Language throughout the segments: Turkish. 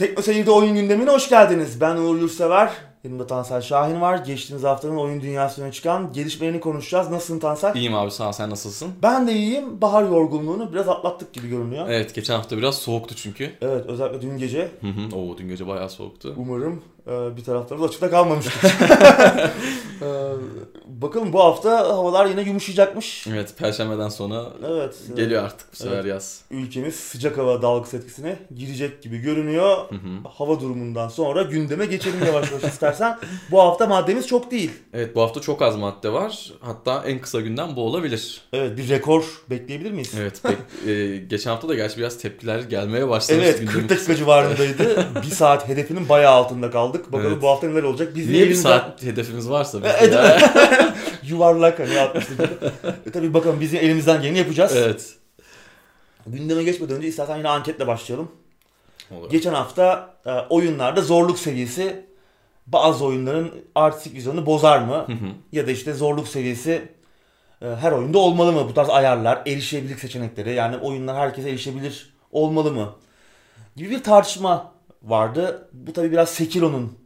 Tekno Seyir'de oyun gündemine hoş geldiniz. Ben Uğur Yurtsever. Yanımda Tansel Şahin var. Geçtiğimiz haftanın oyun dünyasına çıkan gelişmelerini konuşacağız. Nasılsın Tansel? İyiyim abi sağ ol sen nasılsın? Ben de iyiyim. Bahar yorgunluğunu biraz atlattık gibi görünüyor. Evet geçen hafta biraz soğuktu çünkü. Evet özellikle dün gece. Hı hı. Oo dün gece bayağı soğuktu. Umarım bir taraftarımız açıkta kalmamıştır. e, bakalım bu hafta havalar yine yumuşayacakmış. Evet perşembeden sonra Evet. e, geliyor artık bu sefer Evet. yaz. Ülkemiz sıcak hava dalgası etkisine girecek gibi görünüyor. Hı hı. Hava durumundan sonra gündeme geçelim yavaş yavaş istersen. Bu hafta maddemiz çok değil. Evet bu hafta çok az madde var. Hatta en kısa günden bu olabilir. Evet bir rekor bekleyebilir miyiz? Evet bek- e, geçen hafta da gerçi biraz tepkiler gelmeye başlamış. Evet Gündem- 40 dakika civarındaydı. bir saat hedefinin bayağı altında kaldık. Bakalım Evet. bu hafta neler olacak. Biz Niye bir elimizden- saat hedefimiz varsa biz E? Yuvarlak hani 60 gibi. e, tabii bakalım bizim elimizden geleni yapacağız. evet. Gündeme geçmeden önce istersen yine anketle başlayalım. Olur. Geçen hafta e, oyunlarda zorluk seviyesi bazı oyunların artistik vizyonunu bozar mı? Hı hı. ya da işte zorluk seviyesi e, her oyunda olmalı mı? Bu tarz ayarlar, erişebilirlik seçenekleri yani oyunlar herkese erişebilir olmalı mı? Gibi bir tartışma vardı. Bu tabi biraz Sekiro'nun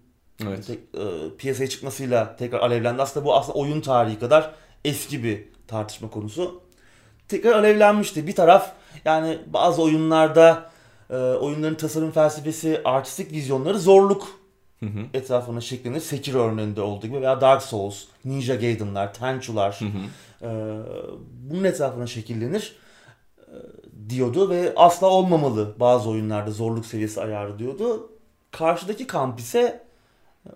Evet. tek- e, piyasaya çıkmasıyla tekrar alevlendi. Aslında bu aslında oyun tarihi kadar eski bir tartışma konusu. Tekrar alevlenmişti. Bir taraf yani bazı oyunlarda e, oyunların tasarım felsefesi, artistik vizyonları zorluk Hı hı. etrafına şeklenir. Sekiro örneğinde olduğu gibi veya Dark Souls, Ninja Gaiden'lar, Tenchu'lar e, bunun etrafına şekillenir diyordu ve asla olmamalı bazı oyunlarda zorluk seviyesi ayarı diyordu. Karşıdaki kamp ise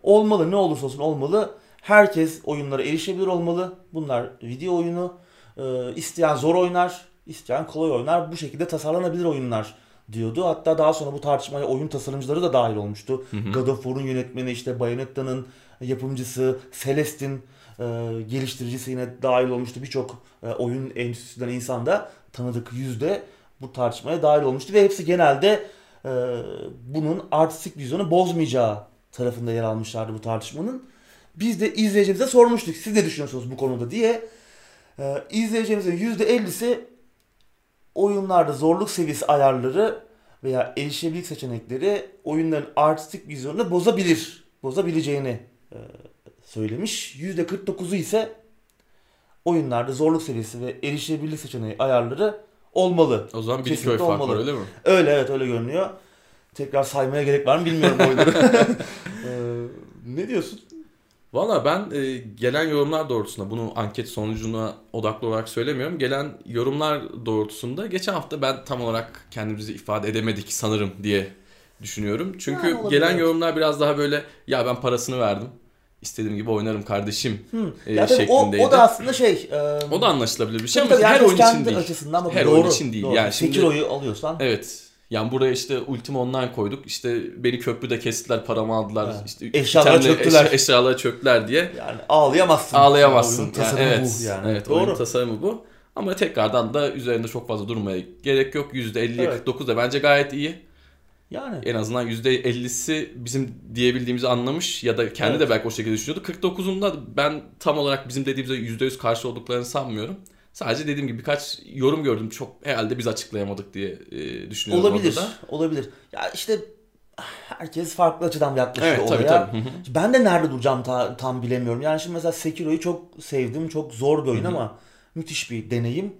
olmalı ne olursa olsun olmalı. Herkes oyunlara erişebilir olmalı. Bunlar video oyunu. E, isteyen zor oynar, isteyen kolay oynar. Bu şekilde tasarlanabilir oyunlar diyordu. Hatta daha sonra bu tartışmaya oyun tasarımcıları da dahil olmuştu. Hı hı. God of War'un yönetmeni işte Bayonetta'nın yapımcısı Celeste'in e, geliştiricisi yine dahil olmuştu. Birçok e, oyun endüstrisinden insan da tanıdık yüzde bu tartışmaya dahil olmuştu ve hepsi genelde e, bunun artistik vizyonu bozmayacağı tarafında yer almışlardı bu tartışmanın. Biz de izleyicimize sormuştuk. Siz ne düşünüyorsunuz bu konuda diye. E, izleyicimizin %50'si oyunlarda zorluk seviyesi ayarları veya erişebilirlik seçenekleri oyunların artistik vizyonunu bozabilir. Bozabileceğini e, söylemiş. %49'u ise oyunlarda zorluk seviyesi ve erişebilirlik seçeneği ayarları olmalı. O zaman bir Kesinlikle köy fark var öyle mi? Öyle evet öyle görünüyor. Tekrar saymaya gerek var mı bilmiyorum oyunları. E, ne diyorsun? Valla ben e, gelen yorumlar doğrultusunda bunu anket sonucuna odaklı olarak söylemiyorum. Gelen yorumlar doğrultusunda geçen hafta ben tam olarak kendimizi ifade edemedik sanırım diye düşünüyorum. Çünkü olabilir, gelen yorumlar biraz daha böyle ya ben parasını verdim. İstediğim gibi oynarım kardeşim Hı. e, Ya tabii o, şeklindeydi. o da aslında şey. E, O da anlaşılabilir bir şey ama her oyun için değil. açısından bakın. Her doğru, oyun için değil. Doğru. Yani şimdi- Sekiro'yu alıyorsan. Evet. Yani buraya işte Ultima Online koyduk. İşte beni köprüde kestiler, paramı aldılar. Ha. İşte Eşyalara çöktüler. eşya- eşyalara çöktüler diye. Yani ağlayamazsın. Ağlayamazsın. Oyunun Yani tasarımı evet. bu yani. Evet, Doğru. oyun tasarımı bu. Ama tekrardan da üzerinde çok fazla durmaya gerek yok. %50'ye Evet. 49 da bence gayet iyi. Yani. En azından %50'si bizim diyebildiğimizi anlamış ya da kendi Evet. de belki o şekilde düşünüyordu. 49'unda ben tam olarak bizim dediğimize %100 karşı olduklarını sanmıyorum. Sadece dediğim gibi birkaç yorum gördüm. Çok herhalde biz açıklayamadık diye e, düşünüyorum Olabilir. orada da. Olabilir. Ya işte herkes farklı açıdan yaklaşıyor Evet olaya. tabii tabii. Ben de nerede duracağım ta- tam bilemiyorum. Yani şimdi mesela Sekiro'yu çok sevdim. Çok zor bir oyun ama müthiş bir deneyim.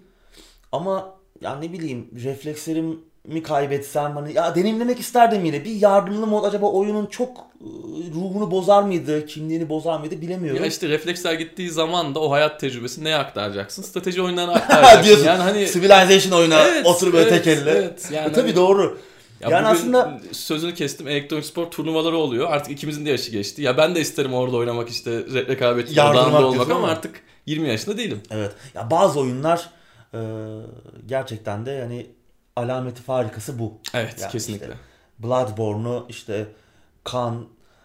Ama ya ne bileyim reflekslerimi kaybetsem hani ya deneyimlemek isterdim yine. Bir yardımlı mod acaba oyunun çok ruhunu bozar mıydı, kimliğini bozar mıydı bilemiyorum. Ya işte refleksler gittiği zaman da o hayat tecrübesi neye aktaracaksın? Strateji oyunlarına aktaracaksın. Diyorsun. yani hani Civilization oyuna Evet, otur böyle evet, tek elle. evet. Yani E, tabii hani- doğru. Ya Yani aslında- sözünü kestim elektronik spor turnuvaları oluyor. Artık ikimizin de yaşı geçti. Ya ben de isterim orada oynamak işte re- rekabetçi odağında olmak ama. artık 20 yaşında değilim. Evet. Ya bazı oyunlar e, gerçekten de yani alameti farikası bu. Evet Yani kesinlikle. işte Bloodborne'u işte kan,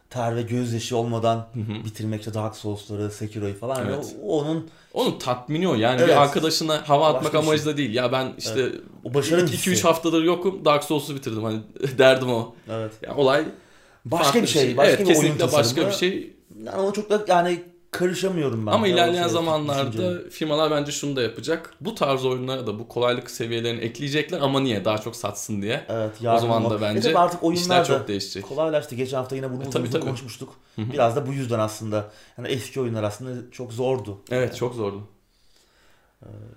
ter ve gözyaşı olmadan Hı hı. bitirmek işte Dark Souls'ları, Sekiro'yu falan. Evet. o- onun Onun tatmini o yani Evet. bir arkadaşına hava atmak Başka bir şey. amacıyla değil. Ya ben işte o başarı 2-3 hissi. haftadır yokum Dark Souls'u bitirdim hani derdim o. Evet. Ya olay Başka bir şey, başka evet, bir oyun tasarımı. başka bir şey. Yani o çok da yani karışamıyorum ben. Ama ilerleyen şey, zamanlarda düşünce. firmalar bence şunu da yapacak. Bu tarz oyunlara da bu kolaylık seviyelerini ekleyecekler ama niye? Daha çok satsın diye. Evet, O zaman da E bence tabii artık oyunlar işler da çok değişecek. kolaylaştı. Geçen hafta yine bunu uzun tabii, tabii. konuşmuştuk. Hı hı. Biraz da bu yüzden aslında. Yani eski oyunlar aslında çok zordu. Evet çok zordu.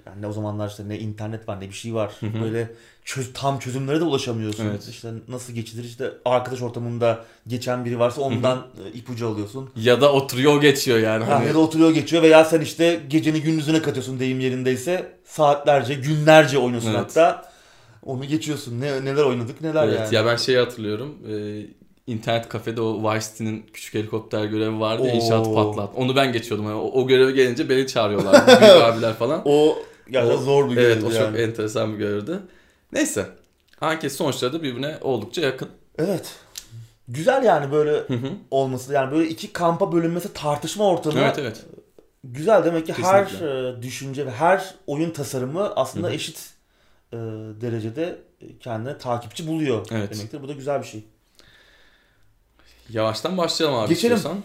Yani ne o zamanlar işte ne internet var ne bir şey var. Hı hı. Böyle çöz, tam çözümlere de ulaşamıyorsun. Evet. İşte nasıl geçilir işte arkadaş ortamında geçen biri varsa ondan e, ipucu alıyorsun. Ya da oturuyor geçiyor yani. Ha, Hani ya da oturuyor geçiyor veya sen işte geceni gündüzüne katıyorsun deyim yerindeyse saatlerce günlerce oynuyorsun Evet. hatta. Onu geçiyorsun. Ne, neler oynadık neler Evet yani. ya ben şeyi hatırlıyorum. Ee, internet kafede o Vice City'nin küçük helikopter görevi vardı ya Oo. inşaat patlat. Onu ben geçiyordum. Yani o, o göreve gelince beni çağırıyorlar. Büyük abiler falan. O gerçekten O- zor bir Evet görevdi o çok yani. enteresan bir görevdi. Neyse. Anket sonuçları da birbirine oldukça yakın. Evet. Güzel yani böyle Hı hı. olması. Yani böyle iki kampa bölünmesi tartışma ortamı. evet evet. Güzel demek ki her Kesinlikle. e, düşünce ve her oyun tasarımı aslında Hı hı. eşit e, derecede kendine takipçi buluyor Evet. demektir. Bu da güzel bir şey. Yavaştan başlayalım abi Geçelim. istiyorsan.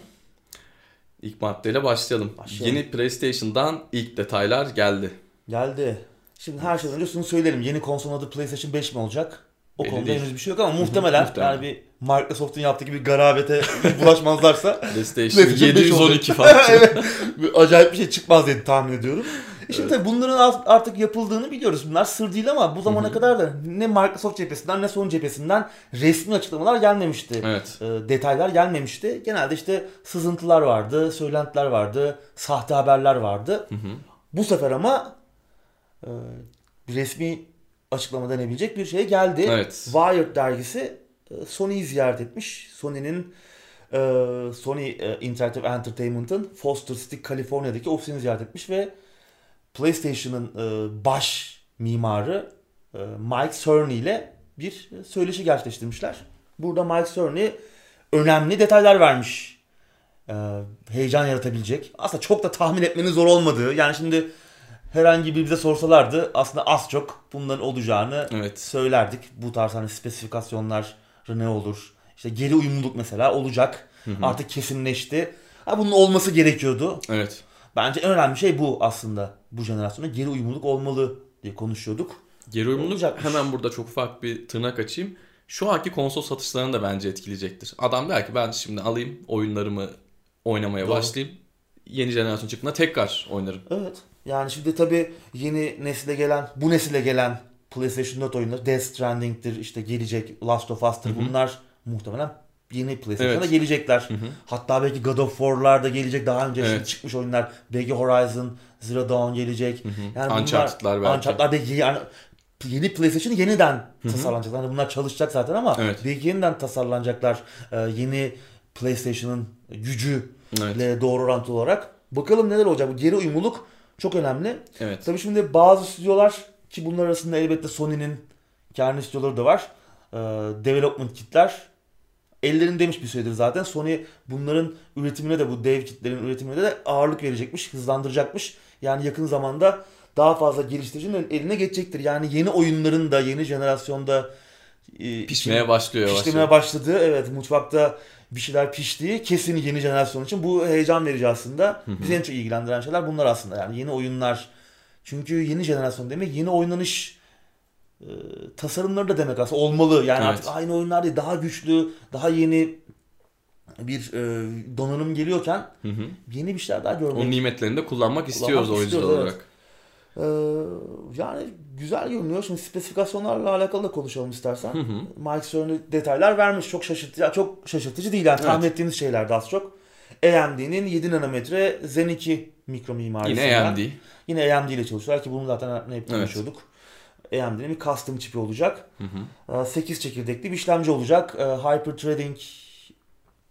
İlk maddeyle başlayalım. Başlayalım. Yeni PlayStation'dan ilk detaylar geldi. Geldi. Şimdi her şeyden önce şunu söyleyelim. Yeni konsolun adı PlayStation 5 mi olacak? O Belli konuda değil. henüz bir şey yok ama muhtemelen, muhtemelen. yani bir Microsoft'un yaptığı gibi garabete bulaşmazlarsa PlayStation, PlayStation 5 712 falan. evet. Acayip bir şey çıkmaz diye tahmin ediyorum. Şimdi tabii bunların artık yapıldığını biliyoruz. Bunlar sır değil ama bu zamana kadar da ne Microsoft cephesinden ne Sony cephesinden resmi açıklamalar gelmemişti. evet. E, detaylar gelmemişti. Genelde işte sızıntılar vardı, söylentiler vardı, sahte haberler vardı. Bu sefer ama e, resmi açıklama denebilecek bir şey geldi. Evet. Wired dergisi e, Sony'yi ziyaret etmiş. Sony'nin e, Sony e, Interactive Entertainment'ın Foster City, Kaliforniya'daki ofisini ziyaret etmiş ve PlayStation'ın e, baş mimarı e, Mike Cerny ile bir söyleşi gerçekleştirmişler. Burada Mike Cerny önemli detaylar vermiş. E, heyecan yaratabilecek. Aslında çok da tahmin etmenin zor olmadığı. Yani şimdi herhangi bir bize sorsalardı aslında az çok bunların olacağını Evet. söylerdik. Bu tarz hani spesifikasyonlar ne olur? İşte geri uyumluluk mesela olacak. Hı hı. Artık kesinleşti. Ha, bunun olması gerekiyordu. Evet. Bence en önemli şey bu aslında. Bu jenerasyona geri uyumluluk olmalı diye konuşuyorduk. Geri uyumluluk Olacakmış. hemen burada çok ufak bir tırnak açayım. Şu anki konsol satışlarını da bence etkileyecektir. Adam der ki ben şimdi alayım oyunlarımı oynamaya Doğru. başlayayım. Yeni jenerasyon çıktığında tekrar oynarım. Evet. Yani şimdi tabii yeni nesile gelen, bu nesile gelen PlayStation 4 oyunları Death Stranding'dir, işte gelecek Last of Us'tır. Hı hı. Bunlar muhtemelen yeni PlayStation'a Evet. gelecekler. Hı hı. Hatta belki God of War'lar da gelecek. Daha önce şimdi Evet. çıkmış oyunlar. Belki Horizon, Zero Dawn gelecek. Hı hı. Yani bunlar- Uncharted'lar belki. Uncharted'lar belki yani yeni PlayStation yeniden tasarlanacak. Hani bunlar çalışacak zaten ama Evet. belki yeniden tasarlanacaklar. Ee, yeni PlayStation'ın gücüyle Evet. doğru orantılı olarak. Bakalım neler olacak. Bu geri uyumluluk çok önemli. Evet. Tabii şimdi bazı stüdyolar ki bunlar arasında elbette Sony'nin kendi stüdyoları da var. Ee, development kitler ellerindeymiş bir süredir zaten. Sony bunların üretimine de bu dev kitlerin üretimine de ağırlık verecekmiş, hızlandıracakmış. Yani yakın zamanda daha fazla geliştiricinin eline geçecektir. Yani yeni oyunların da yeni jenerasyonda e, Pişmeye başlıyor pişmeye yavaş. başladığı evet mutfakta bir şeyler piştiği kesin yeni jenerasyon için bu heyecan verici aslında. Bizi en çok ilgilendiren şeyler bunlar aslında. Yani yeni oyunlar. Çünkü yeni jenerasyon demek yeni oynanış e, tasarımları da demek aslında olmalı. Yani Evet. artık aynı oyunlar değil daha güçlü, daha yeni bir e, donanım geliyorken Hı hı. yeni bir şeyler daha O görmek. nimetlerini de kullanmak istiyoruz oyuncular istiyoruz, evet. olarak. E, yani güzel görünüyor. Şimdi spesifikasyonlarla alakalı da konuşalım istersen. Hı hı. Mike Cerny detaylar vermiş. Çok şaşırtıcı, çok şaşırtıcı değil yani Evet. tahmin ettiğimiz şeylerdi az çok. AMD'nin 7 nanometre Zen 2 mikro mimarisinden. Yine AMD. Yine AMD ile çalışıyorlar ki bunu zaten hep Evet. AMD'nin bir custom çipi olacak. Hı hı. 8 çekirdekli bir işlemci olacak. Ee, Hyper threading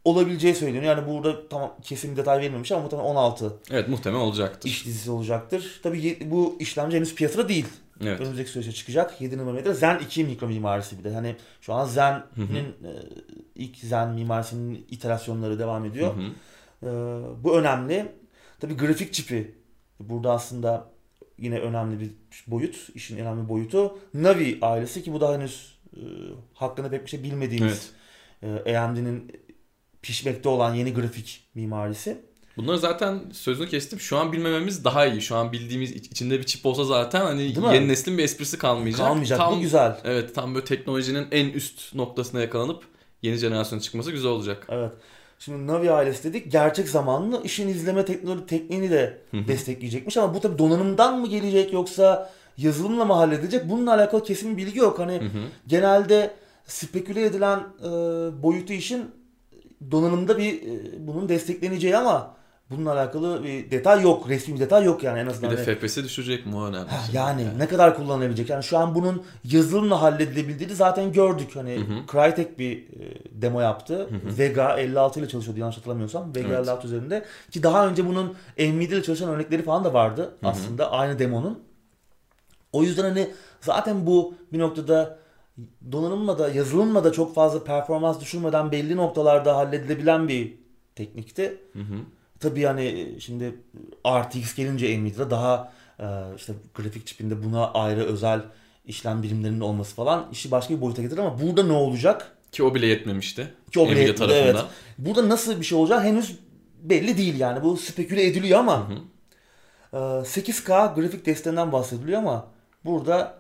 olabileceği söyleniyor. Yani burada tamam kesin bir detay verilmemiş ama muhtemelen 16 Evet muhtemelen olacaktır. iş dizisi olacaktır. Tabii bu işlemci henüz piyasada değil. Evet. Önümüzdeki süreçte çıkacak. 7 nanometre Zen 2 mikro mimarisi bir de. Hani şu an Zen'in e, ilk Zen mimarisinin iterasyonları devam Hı ediyor. hı. Ee, bu önemli. Tabii grafik çipi burada aslında yine önemli bir boyut. İşin önemli boyutu. Navi ailesi ki bu da henüz e, hakkında pek bir şey bilmediğimiz e, AMD'nin pişmekte olan yeni grafik mimarisi. Bu Bunları zaten sözünü kestim. Şu an bilmememiz daha iyi. Şu an bildiğimiz iç- içinde bir çip olsa zaten hani Değil mi? yeni neslin bir esprisi kalmayacak. Kalmayacak. Tam, Bu güzel. Evet tam böyle teknolojinin en üst noktasına yakalanıp yeni jenerasyona çıkması güzel olacak. Evet. Şimdi Navi ailesi dedik gerçek zamanlı işin izleme teknoloji tekniğini de destekleyecekmiş ama bu tabii donanımdan mı gelecek yoksa yazılımla mı halledilecek? Bununla alakalı kesin bilgi yok. Hani Hı hı. genelde speküle edilen e, boyutu işin donanımda bir e, bunun destekleneceği ama bununla alakalı bir detay yok. Resmi bir detay yok yani en Bir azından. de FPS'i düşecek o önemli. Ha, yani ne kadar kullanılabilecek? Yani şu an bunun yazılımla halledilebildiğini zaten gördük. Hani Hı hı. Crytek bir e, demo yaptı. Hı hı. Vega 56 ile çalışıyordu yanlış hatırlamıyorsam. Vega Evet. 56 üzerinde. Ki daha önce bunun Nvidia ile çalışan örnekleri falan da vardı Hı hı. aslında aynı demonun. O yüzden hani zaten bu bir noktada donanımla da yazılımla da çok fazla performans düşürmeden belli noktalarda halledilebilen bir teknikti. Hı hı. Tabii yani şimdi RTX gelince Nvidia'da daha e, işte grafik çipinde buna ayrı özel işlem birimlerinin olması falan işi başka bir boyuta getirir ama burada ne olacak? Ki o bile yetmemişti. Ki o bile Nvidia yetmedi, tarafından. evet. Burada nasıl bir şey olacak henüz belli değil yani. Bu speküle ediliyor ama Hı hı. e, 8K grafik desteğinden bahsediliyor ama burada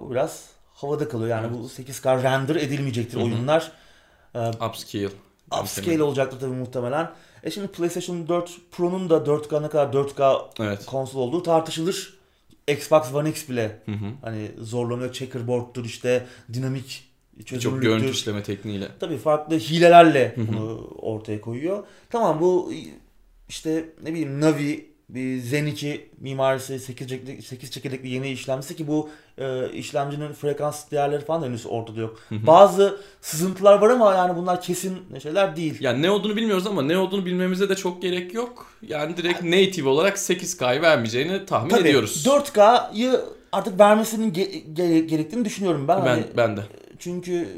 bu biraz havada kalıyor. Yani bu 8K render edilmeyecektir Hı hı. oyunlar. E, Upscale. upscale olacaktır tabii muhtemelen. E şimdi PlayStation 4 Pro'nun da 4K ne kadar 4K Evet. konsol olduğu tartışılır. Xbox One X bile Hı hı. hani zorlanıyor. Checkerboard'dur işte dinamik Çok görüntü işleme tekniğiyle. Tabii farklı hilelerle Hı hı. bunu ortaya koyuyor. Tamam bu işte ne bileyim Navi Zen 2 mimarisi 8 çekirdekli, 8 çekirdekli yeni işlemcisi ki bu e, işlemcinin frekans değerleri falan da henüz ortada yok. Bazı sızıntılar var ama yani bunlar kesin şeyler değil. Yani ne olduğunu bilmiyoruz ama ne olduğunu bilmemize de çok gerek yok. Yani direkt native olarak 8K'yı vermeyeceğini tahmin Tabii ediyoruz. 4K'yı artık vermesinin ge- ge- gerektiğini düşünüyorum ben. Ben Hani ben de. çünkü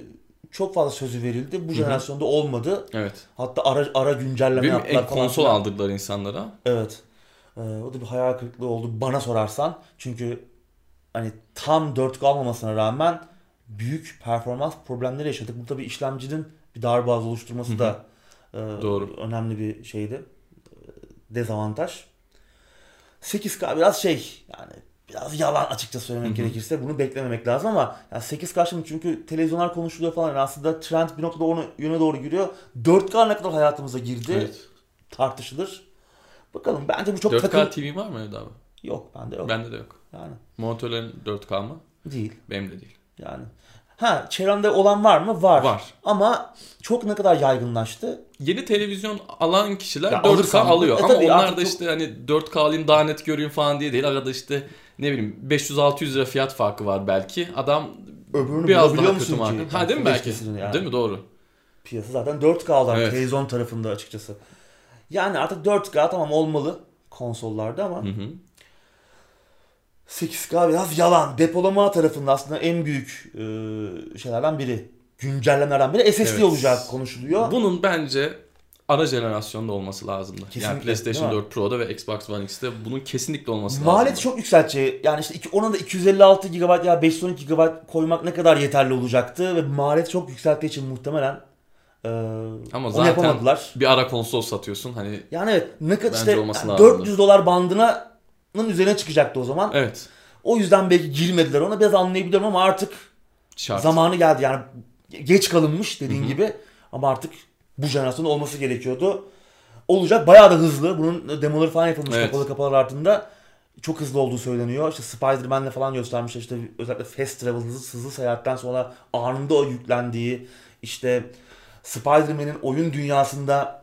çok fazla sözü verildi. Bu jenerasyonda olmadı. Evet. Hatta ara ara güncelleme Benim yaptılar falan konsol filan. aldırdılar insanlara. Evet. Ee, o da bir hayal kırıklığı oldu bana sorarsan. Çünkü hani tam 4K olmamasına rağmen büyük performans problemleri yaşadık. Bu tabii işlemcinin bir darbaz oluşturması da e, Doğru. önemli bir şeydi. Dezavantaj. 8K biraz şey yani biraz yalan açıkça söylemek gerekirse bunu beklememek lazım ama yani 8K şimdi çünkü televizyonlar konuşuluyor falan yani aslında trend bir noktada onu yöne doğru giriyor. 4K ne kadar hayatımıza girdi Evet. tartışılır. Bakalım bence bu çok 4K takım... TV var mı evde abi? Yok bende yok. Bende de yok. Yani Monitörlerin 4K mı? değil Benim de değil. yani. Ha çevremde olan var mı? Var. Var. Ama çok ne kadar yaygınlaştı. Yeni televizyon alan kişiler Ya 4K alırsan- alıyor. E Ama tabii onlar da çok- işte hani 4K alayım daha net göreyim falan diye değil. Arada işte ne bileyim 500-600 lira fiyat farkı var belki. Adam Öbürünü biraz daha kötü marka. Ha değil mi belki? Yani. Değil mi? Doğru. Piyasa zaten 4K olan Evet. televizyon tarafında açıkçası. Yani artık 4K tamam olmalı konsollarda ama Hı hı. 8K biraz yalan. Depolama tarafında aslında en büyük e, şeylerden biri. Güncellemelerden biri SSD Evet. olacak konuşuluyor. Bunun bence ana jenerasyonda olması lazımdı. Kesinlikle, yani PlayStation değil mi? 4 Pro'da ve Xbox One X'te bunun kesinlikle olması lazım. Maliyeti çok yükseltecek. Yani işte ona da 256 GB ya 512 GB koymak ne kadar yeterli olacaktı ve maliyeti çok yükselttiği için muhtemelen e, Ama zaten yapamadılar. bir ara konsol satıyorsun. Hani Yani evet ne kadar işte yani lazımdı. 400 dolar bandının üzerine çıkacaktı o zaman. evet O yüzden belki girmediler ona biraz anlayabiliyorum ama artık şart. zamanı geldi yani geç kalınmış dediğin Hı hı. gibi ama artık bu jenerasyonda olması gerekiyordu. Olacak bayağı da hızlı. Bunun demoları falan yapılmış Evet. kapalı kapalı altında. Çok hızlı olduğu söyleniyor. İşte Spider-Man'le falan göstermişler. İşte özellikle fast travel, hızlı, hızlı seyahatten sonra anında o yüklendiği işte Spider-Man'in oyun dünyasında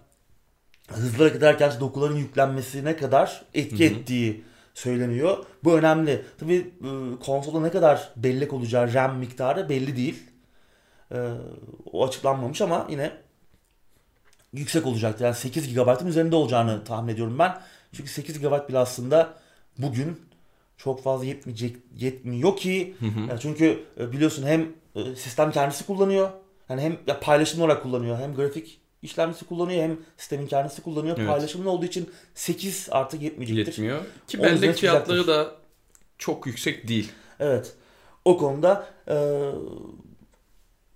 hızlı hareket ederken dokuların yüklenmesine kadar etki Hı hı. ettiği söyleniyor. Bu önemli. Tabii e, konsolda ne kadar bellek olacağı RAM miktarı belli değil. E, o açıklanmamış ama yine yüksek olacaktır. Yani 8 GB'ın üzerinde olacağını tahmin ediyorum ben. Çünkü 8 GB bile aslında bugün çok fazla yetmeyecek yetmiyor ki. Hı hı. Yani çünkü e, biliyorsun hem e, sistem kendisi kullanıyor. Yani hem ya paylaşımlı olarak kullanıyor. Hem grafik işlemcisi kullanıyor hem sistemin kendisi kullanıyor. Evet. Paylaşımlı olduğu için 8 artık yetmeyecektir. Yetmiyor. Ki bellek fiyatları çıkacaktır. da çok yüksek değil. Evet. O konuda e,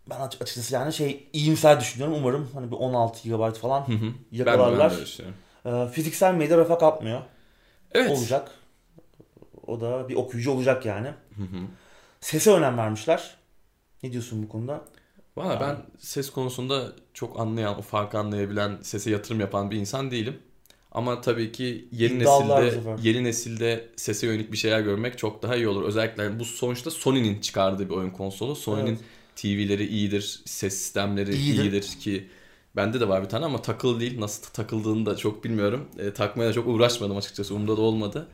ben açıkçası yani şey iyimser düşünüyorum. Umarım hani bir 16 GB falan Hı hı. Ben de, ben yakalarlar. de. Ee, fiziksel medya rafa kalkmıyor. Evet. Olacak. O da bir okuyucu olacak yani. Hı hı. Sese önem vermişler. Ne diyorsun bu konuda? Valla ben ses konusunda çok anlayan, o farkı anlayabilen, sese yatırım yapan bir insan değilim. Ama tabii ki yeni nesilde yeni nesilde sese yönelik bir şeyler görmek çok daha iyi olur. Özellikle yani bu sonuçta Sony'nin çıkardığı bir oyun konsolu. Sony'nin Evet. TV'leri iyidir, ses sistemleri İyidir. iyidir ki bende de var bir tane ama takılı değil. Nasıl takıldığını da çok bilmiyorum. E, takmaya da çok uğraşmadım açıkçası. Umurumda da olmadı.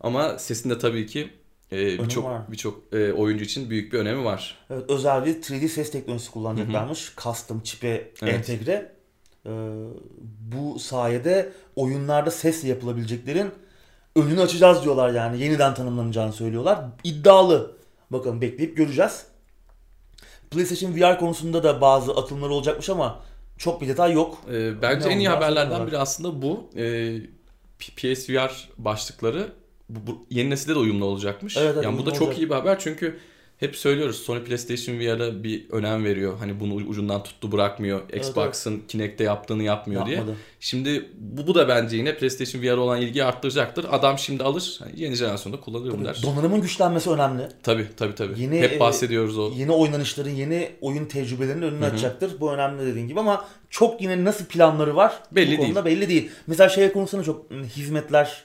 Ama sesinde tabii ki e, birçok birçok e, oyuncu için büyük bir önemi var. Evet, özel bir 3D ses teknolojisi kullanacaklarmış. Custom çipe Evet. entegre. Ee, bu sayede oyunlarda sesle yapılabileceklerin önünü açacağız diyorlar yani. Yeniden tanımlanacağını söylüyorlar. İddialı. Bakalım bekleyip göreceğiz. PlayStation VR konusunda da bazı atılımlar olacakmış ama çok bir detay yok. Ee, bence Ne en iyi haberlerden biri aslında bu. P- PSVR başlıkları bu, bu yeni nesilde de uyumlu olacakmış. Evet, evet, yani bu da çok olacak. iyi bir haber çünkü hep söylüyoruz Sony PlayStation VR'a bir önem veriyor. Hani bunu ucundan tuttu bırakmıyor. Xbox'ın Kinect'te yaptığını yapmıyor diye. Yapmadı. Şimdi bu, bu da bence yine PlayStation VR'a olan ilgiyi arttıracaktır. Adam şimdi alır hani yeni jenerasyonda kullanırım der. Donanımın güçlenmesi önemli. Tabii tabii tabii. Yeni, hep e, bahsediyoruz o. Yeni oynanışların, yeni oyun tecrübelerinin önünü açacaktır. Bu önemli dediğin gibi ama çok yine nasıl planları var Belli bu konuda belli değil. Mesela şey konusunda çok ım, hizmetler,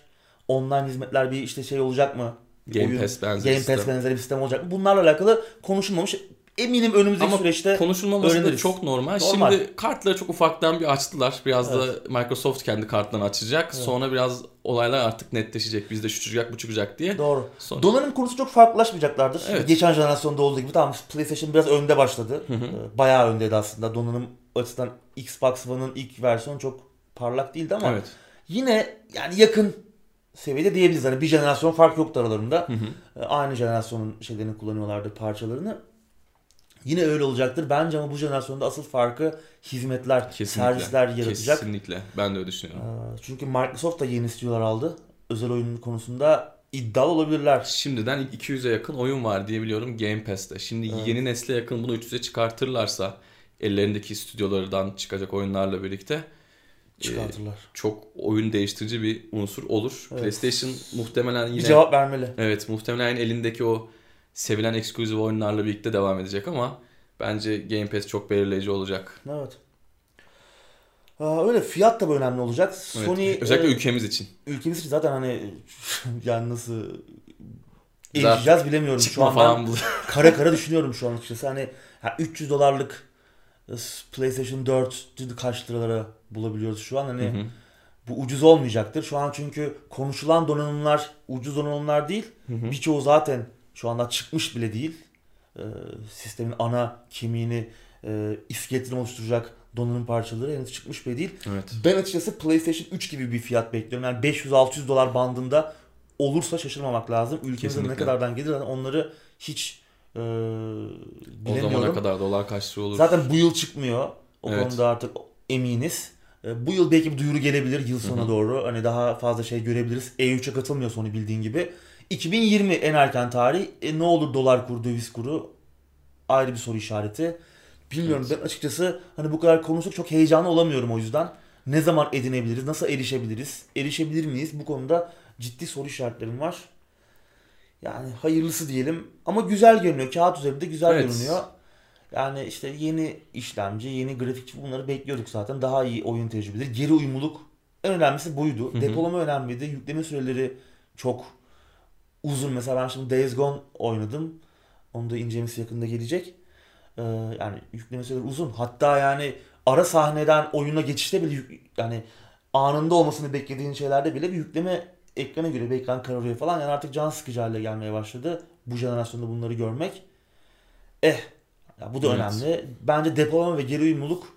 online hizmetler bir işte şey olacak mı? Game Oyun- Pass benzeri Game Pass benzeri bir sistem olacak mı? Bunlarla alakalı konuşulmamış. Eminim önümüzdeki Ama süreçte konuşulmaması da öğreniriz. çok normal. Normal. Şimdi kartları çok ufaktan bir açtılar. Biraz da Microsoft kendi kartlarını açacak. Sonra biraz olaylar artık netleşecek. Bizde şu çıkacak bu çıkacak diye. Doğru. Sonra- Donanım konusu çok farklılaşmayacaklardır. Evet. Geçen jenerasyonda olduğu gibi tamam PlayStation biraz önde başladı. Ee, Bayağı öndeydi aslında. Donanım açısından Xbox One'ın ilk versiyonu çok parlak değildi ama Evet. yine yani yakın seviyede diyebiliriz. Hani bir jenerasyon fark yoktu aralarında. Ee, Aynı jenerasyonun şeylerini kullanıyorlardı parçalarını. Yine öyle olacaktır. Bence ama bu jenerasyonda asıl farkı hizmetler, Kesinlikle. servisler yaratacak. Kesinlikle. Ben de öyle düşünüyorum. Ee, Çünkü Microsoft da yeni stüdyolar aldı. Özel oyun konusunda iddialı olabilirler. Şimdiden 200'e yakın oyun var diye biliyorum Game Pass'te. Şimdi yeni nesle yakın bunu 300'e çıkartırlarsa ellerindeki stüdyolardan çıkacak oyunlarla birlikte Çıkartırlar. çok oyun değiştirici bir unsur olur. Evet. PlayStation muhtemelen yine Bir cevap vermeli. Evet muhtemelen elindeki o sevilen eksklusif oyunlarla birlikte devam edecek ama bence Game Pass çok belirleyici olacak. Evet. Aa, öyle fiyat da önemli olacak. Evet, Sony Özellikle e, ülkemiz için. ülkemiz için zaten hani yani nasıl erişeceğiz bilemiyorum. Şu Çıkma an falan ben kara kara düşünüyorum şu an açıkçası. Hani ha, 300 dolarlık e, PlayStation 4 kaç liralara bulabiliyoruz şu an. Hani Hı hı. bu ucuz olmayacaktır. Şu an çünkü konuşulan donanımlar ucuz donanımlar değil. Birçoğu zaten şu anda çıkmış bile değil. Ee, sistemin ana kemiğini e, iskeletini oluşturacak donanım parçaları henüz çıkmış bile değil. Evet. Ben açıkçası PlayStation 3 gibi bir fiyat bekliyorum. Yani 500-600 dolar bandında olursa şaşırmamak lazım. Ülkemize ne Kesinlikle. kadardan gelir zaten onları hiç e, O zamana bilemiyorum. kadar dolar kaç lira olur? Zaten bu yıl çıkmıyor. O Evet. konuda artık eminiz. E, Bu yıl belki bir duyuru gelebilir yıl sonuna doğru. Hani daha fazla şey görebiliriz. E3'e katılmıyor Sony bildiğin gibi. 2020 en erken tarih. E, ne olur dolar kuru, döviz kuru ayrı bir soru işareti. Bilmiyorum ben açıkçası hani bu kadar konuştuk çok heyecanlı olamıyorum o yüzden. Ne zaman edinebiliriz? Nasıl erişebiliriz? Erişebilir miyiz? Bu konuda ciddi soru işaretlerim var. Yani hayırlısı diyelim. Ama güzel görünüyor. Kağıt üzerinde güzel Evet. görünüyor. Yani işte yeni işlemci, yeni grafikçi bunları bekliyorduk zaten. Daha iyi oyun tecrübeleri. Geri uyumluluk en önemlisi buydu. hı. Depolama önemliydi. Yükleme süreleri çok uzun. Mesela ben şimdi Days Gone oynadım. Onun da incelemesi yakında gelecek. Ee, yani yükleme süreleri uzun. Hatta yani ara sahneden oyuna geçişte bile yani anında olmasını beklediğin şeylerde bile bir yükleme ekrana göre bir ekran kararıyor falan. Yani artık can sıkıcı hale gelmeye başladı. Bu jenerasyonda bunları görmek. Eh ya bu da Evet. önemli. Bence depolama ve geri uyumluluk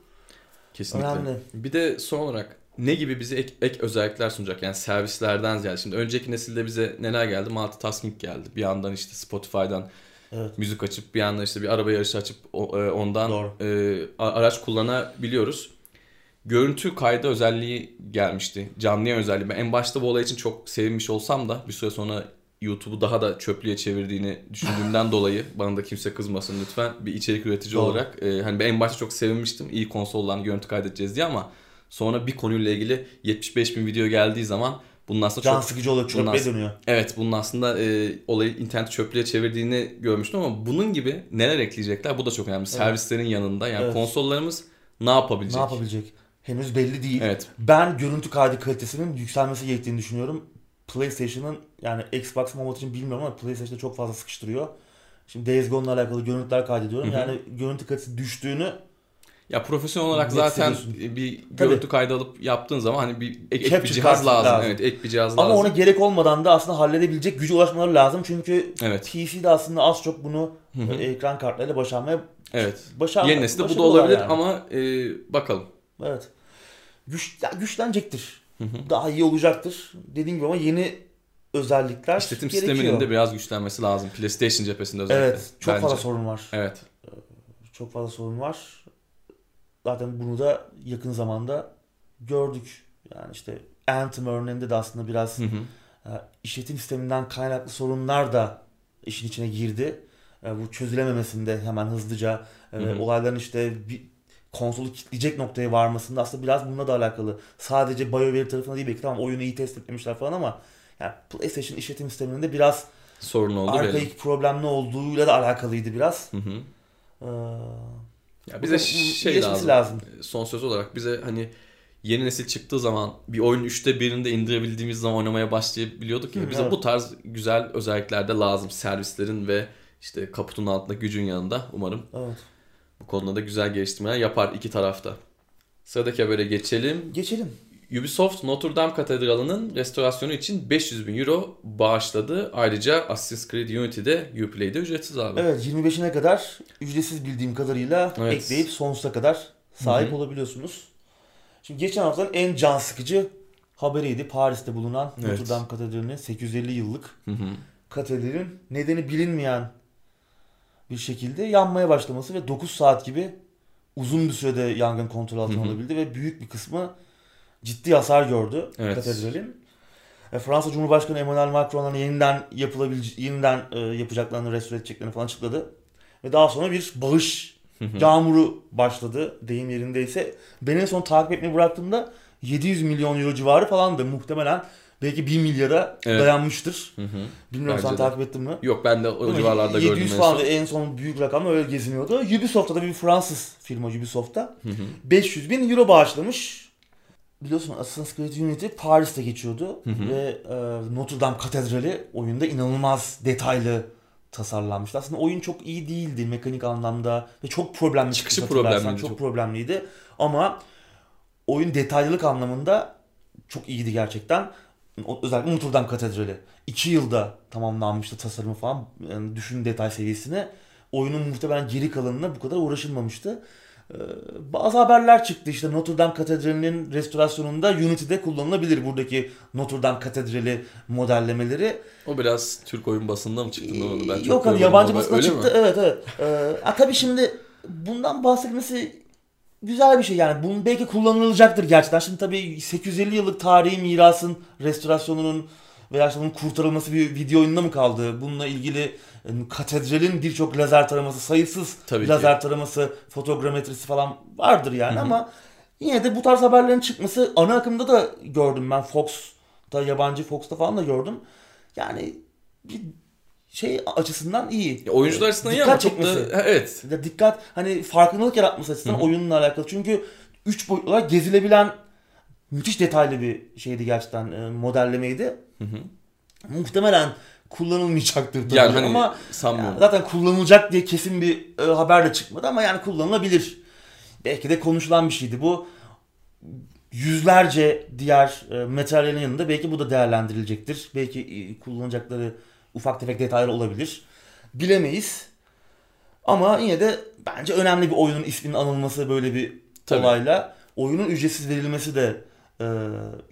Kesinlikle. önemli. Bir de son olarak ne gibi bize ek, ek özellikler sunacak? Yani servislerden ziyade. Şimdi önceki nesilde bize neler geldi? Multitasking geldi. Bir yandan işte Spotify'dan Evet. müzik açıp bir yandan işte bir araba yarışı açıp e, ondan Doğru. e, araç kullanabiliyoruz. Görüntü kaydı özelliği gelmişti. Canlı yayın özelliği. Ben en başta bu olay için çok sevinmiş olsam da bir süre sonra YouTube'u daha da çöplüğe çevirdiğini düşündüğümden dolayı bana da kimse kızmasın lütfen bir içerik üretici Doğru. olarak e, hani ben en başta çok sevinmiştim iyi konsoldan görüntü kaydedeceğiz diye ama Sonra bir konuyla ilgili 75 bin video geldiği zaman bunun aslında Can çok sıkıcı oluyor. Çöpe aslında- dönüyor. Evet bunun aslında e, olayı internet çöplüğe çevirdiğini görmüştüm ama bunun gibi neler ekleyecekler bu da çok önemli. Servislerin yanında yani Evet. konsollarımız ne yapabilecek? Ne yapabilecek? Henüz belli değil. Evet. Ben görüntü kaydı kalitesinin yükselmesi gerektiğini düşünüyorum. PlayStation'ın yani Xbox Mobile için bilmiyorum ama PlayStation'da çok fazla sıkıştırıyor. Şimdi Days Gone'la alakalı görüntüler kaydediyorum. Hı hı. Yani görüntü kalitesi düştüğünü Ya profesyonel olarak zaten bir görüntü kaydı alıp yaptığın zaman hani bir ek, ek bir cihaz lazım. lazım. Evet, ek bir cihaz ama lazım. ona gerek olmadan da aslında halledebilecek güce ulaşmaları lazım. Çünkü Evet. PC'de aslında az çok bunu Hı hı. e, ekran kartlarıyla başarmaya Evet. başar Yeni nesilde bu da olabilir yani. ama e, bakalım. Evet. Güç, güçlenecektir. Hı hı. Daha iyi olacaktır. Dediğim gibi ama yeni özellikler İşletim gerekiyor. sisteminin de biraz güçlenmesi lazım. PlayStation cephesinde özellikle. Evet. Çok bence. fazla sorun var. Evet. Çok fazla sorun var. Zaten bunu da yakın zamanda gördük. Yani işte Anthem örneğinde de aslında biraz Hı hı. e, işletim sisteminden kaynaklı sorunlar da işin içine girdi. E, bu çözülememesinde hemen hızlıca e, Hı hı. olayların işte bir konsolu kitleyecek noktaya varmasında aslında biraz bununla da alakalı. Sadece BioWare tarafına değil belki tamam oyunu iyi test etmemişler falan ama yani PlayStation işletim sisteminin de biraz Sorun oldu arkaik problemli olduğuyla da alakalıydı biraz. Hı hı. Ee, Ya bize şey iyileşmesi lazım. Son söz olarak bize hani yeni nesil çıktığı zaman bir oyun üçte birinde indirebildiğimiz zaman oynamaya başlayabiliyorduk ya. Bize evet. bu tarz güzel özellikler de lazım. Servislerin ve işte kaputun altında gücün yanında umarım Evet. Bu konuda da güzel geliştirmeler yapar iki tarafta. Sıradaki habere geçelim. Geçelim. Ubisoft Notre Dame Katedrali'nin restorasyonu için 500 bin euro bağışladı. Ayrıca Assassin's Creed Unity'de Uplay'de ücretsiz abi. Evet 25'ine kadar ücretsiz bildiğim kadarıyla Evet. ekleyip sonsuza kadar sahip Hı hı. olabiliyorsunuz. Şimdi geçen haftanın en can sıkıcı haberiydi. Paris'te bulunan Evet. Notre Dame Katedrali'nin 850 yıllık Hı hı. katedralin nedeni bilinmeyen bir şekilde yanmaya başlaması ve 9 saat gibi uzun bir sürede yangın kontrol altına alabildi ve büyük bir kısmı ciddi hasar gördü Evet. katedralin. E, Fransa Cumhurbaşkanı Emmanuel Macron'un yeniden yapılabilecek yeniden e, yapacaklarını restore edeceklerini falan açıkladı. Ve daha sonra bir bağış yağmuru başladı deyim yerindeyse. Ben en son takip etmeyi bıraktığımda 700 milyon euro civarı falandı. Muhtemelen belki 1 milyara Evet. dayanmıştır. Hı hı. Bilmiyorum Bence sen de. takip ettin mi? Yok ben de o Ama civarlarda 700 gördüm en falan son. da en son büyük rakamla öyle geziniyordu. Ubisoft'ta da bir Fransız firma Ubisoft'ta Hı hı. 500 bin euro bağışlamış. Biliyorsun Assassin's Creed Unity Paris'te geçiyordu Hı hı. ve e, Notre Dame Katedrali oyunda inanılmaz detaylı tasarlanmıştı. Aslında oyun çok iyi değildi mekanik anlamda ve çok problemli Çıkışı problemliydi Çok, çok. problemliydi ama oyun detaylılık anlamında çok iyiydi gerçekten. Özellikle Notre Dame Katedrali. 2 yılda tamamlanmıştı tasarımı falan. Yani düşün detay seviyesine. Oyunun muhtemelen geri kalanına bu kadar uğraşılmamıştı. Ee, Bazı haberler çıktı işte Notre Dame Katedrali'nin restorasyonunda Unity'de kullanılabilir buradaki Notre Dame Katedrali modellemeleri. O biraz Türk oyun basında mı çıktı ne oldu? Ben çok Yok hani yabancı öyle çıktı. mi? Evet evet. Ee, tabii şimdi bundan bahsetmesi güzel bir şey yani. Bunun belki kullanılacaktır gerçekten. Şimdi tabii 850 yıllık tarihi mirasın restorasyonunun veya işte bunun kurtarılması bir video oyununda mı kaldı? Bununla ilgili e, katedralin birçok lazer taraması, sayısız Tabii ki. lazer taraması, fotogrametrisi falan vardır yani Hı hı. ama yine de bu tarz haberlerin çıkması ana akımda da gördüm ben Fox'ta yabancı Fox'ta falan da gördüm. Yani bir şey açısından iyi. Ya oyuncular açısından iyi Dikkat ama çok da çekmesi. Evet. Ya dikkat hani farkındalık yaratması açısından Hı hı. oyunla alakalı. Çünkü 3 boyutlu olarak gezilebilen müthiş detaylı bir şeydi gerçekten e, modellemeydi. Hı hı. Muhtemelen kullanılmayacaktır tabii Yani hani ama sanmıyorum. zaten kullanılacak diye kesin bir e, haber de çıkmadı ama yani kullanılabilir. Belki de konuşulan bir şeydi bu. Yüzlerce diğer e, materyalin yanında belki bu da değerlendirilecektir. Belki e, kullanacakları ufak tefek detaylar olabilir. Bilemeyiz. Ama yine de bence önemli bir oyunun isminin anılması böyle bir Tabii. olayla. Oyunun ücretsiz verilmesi de e,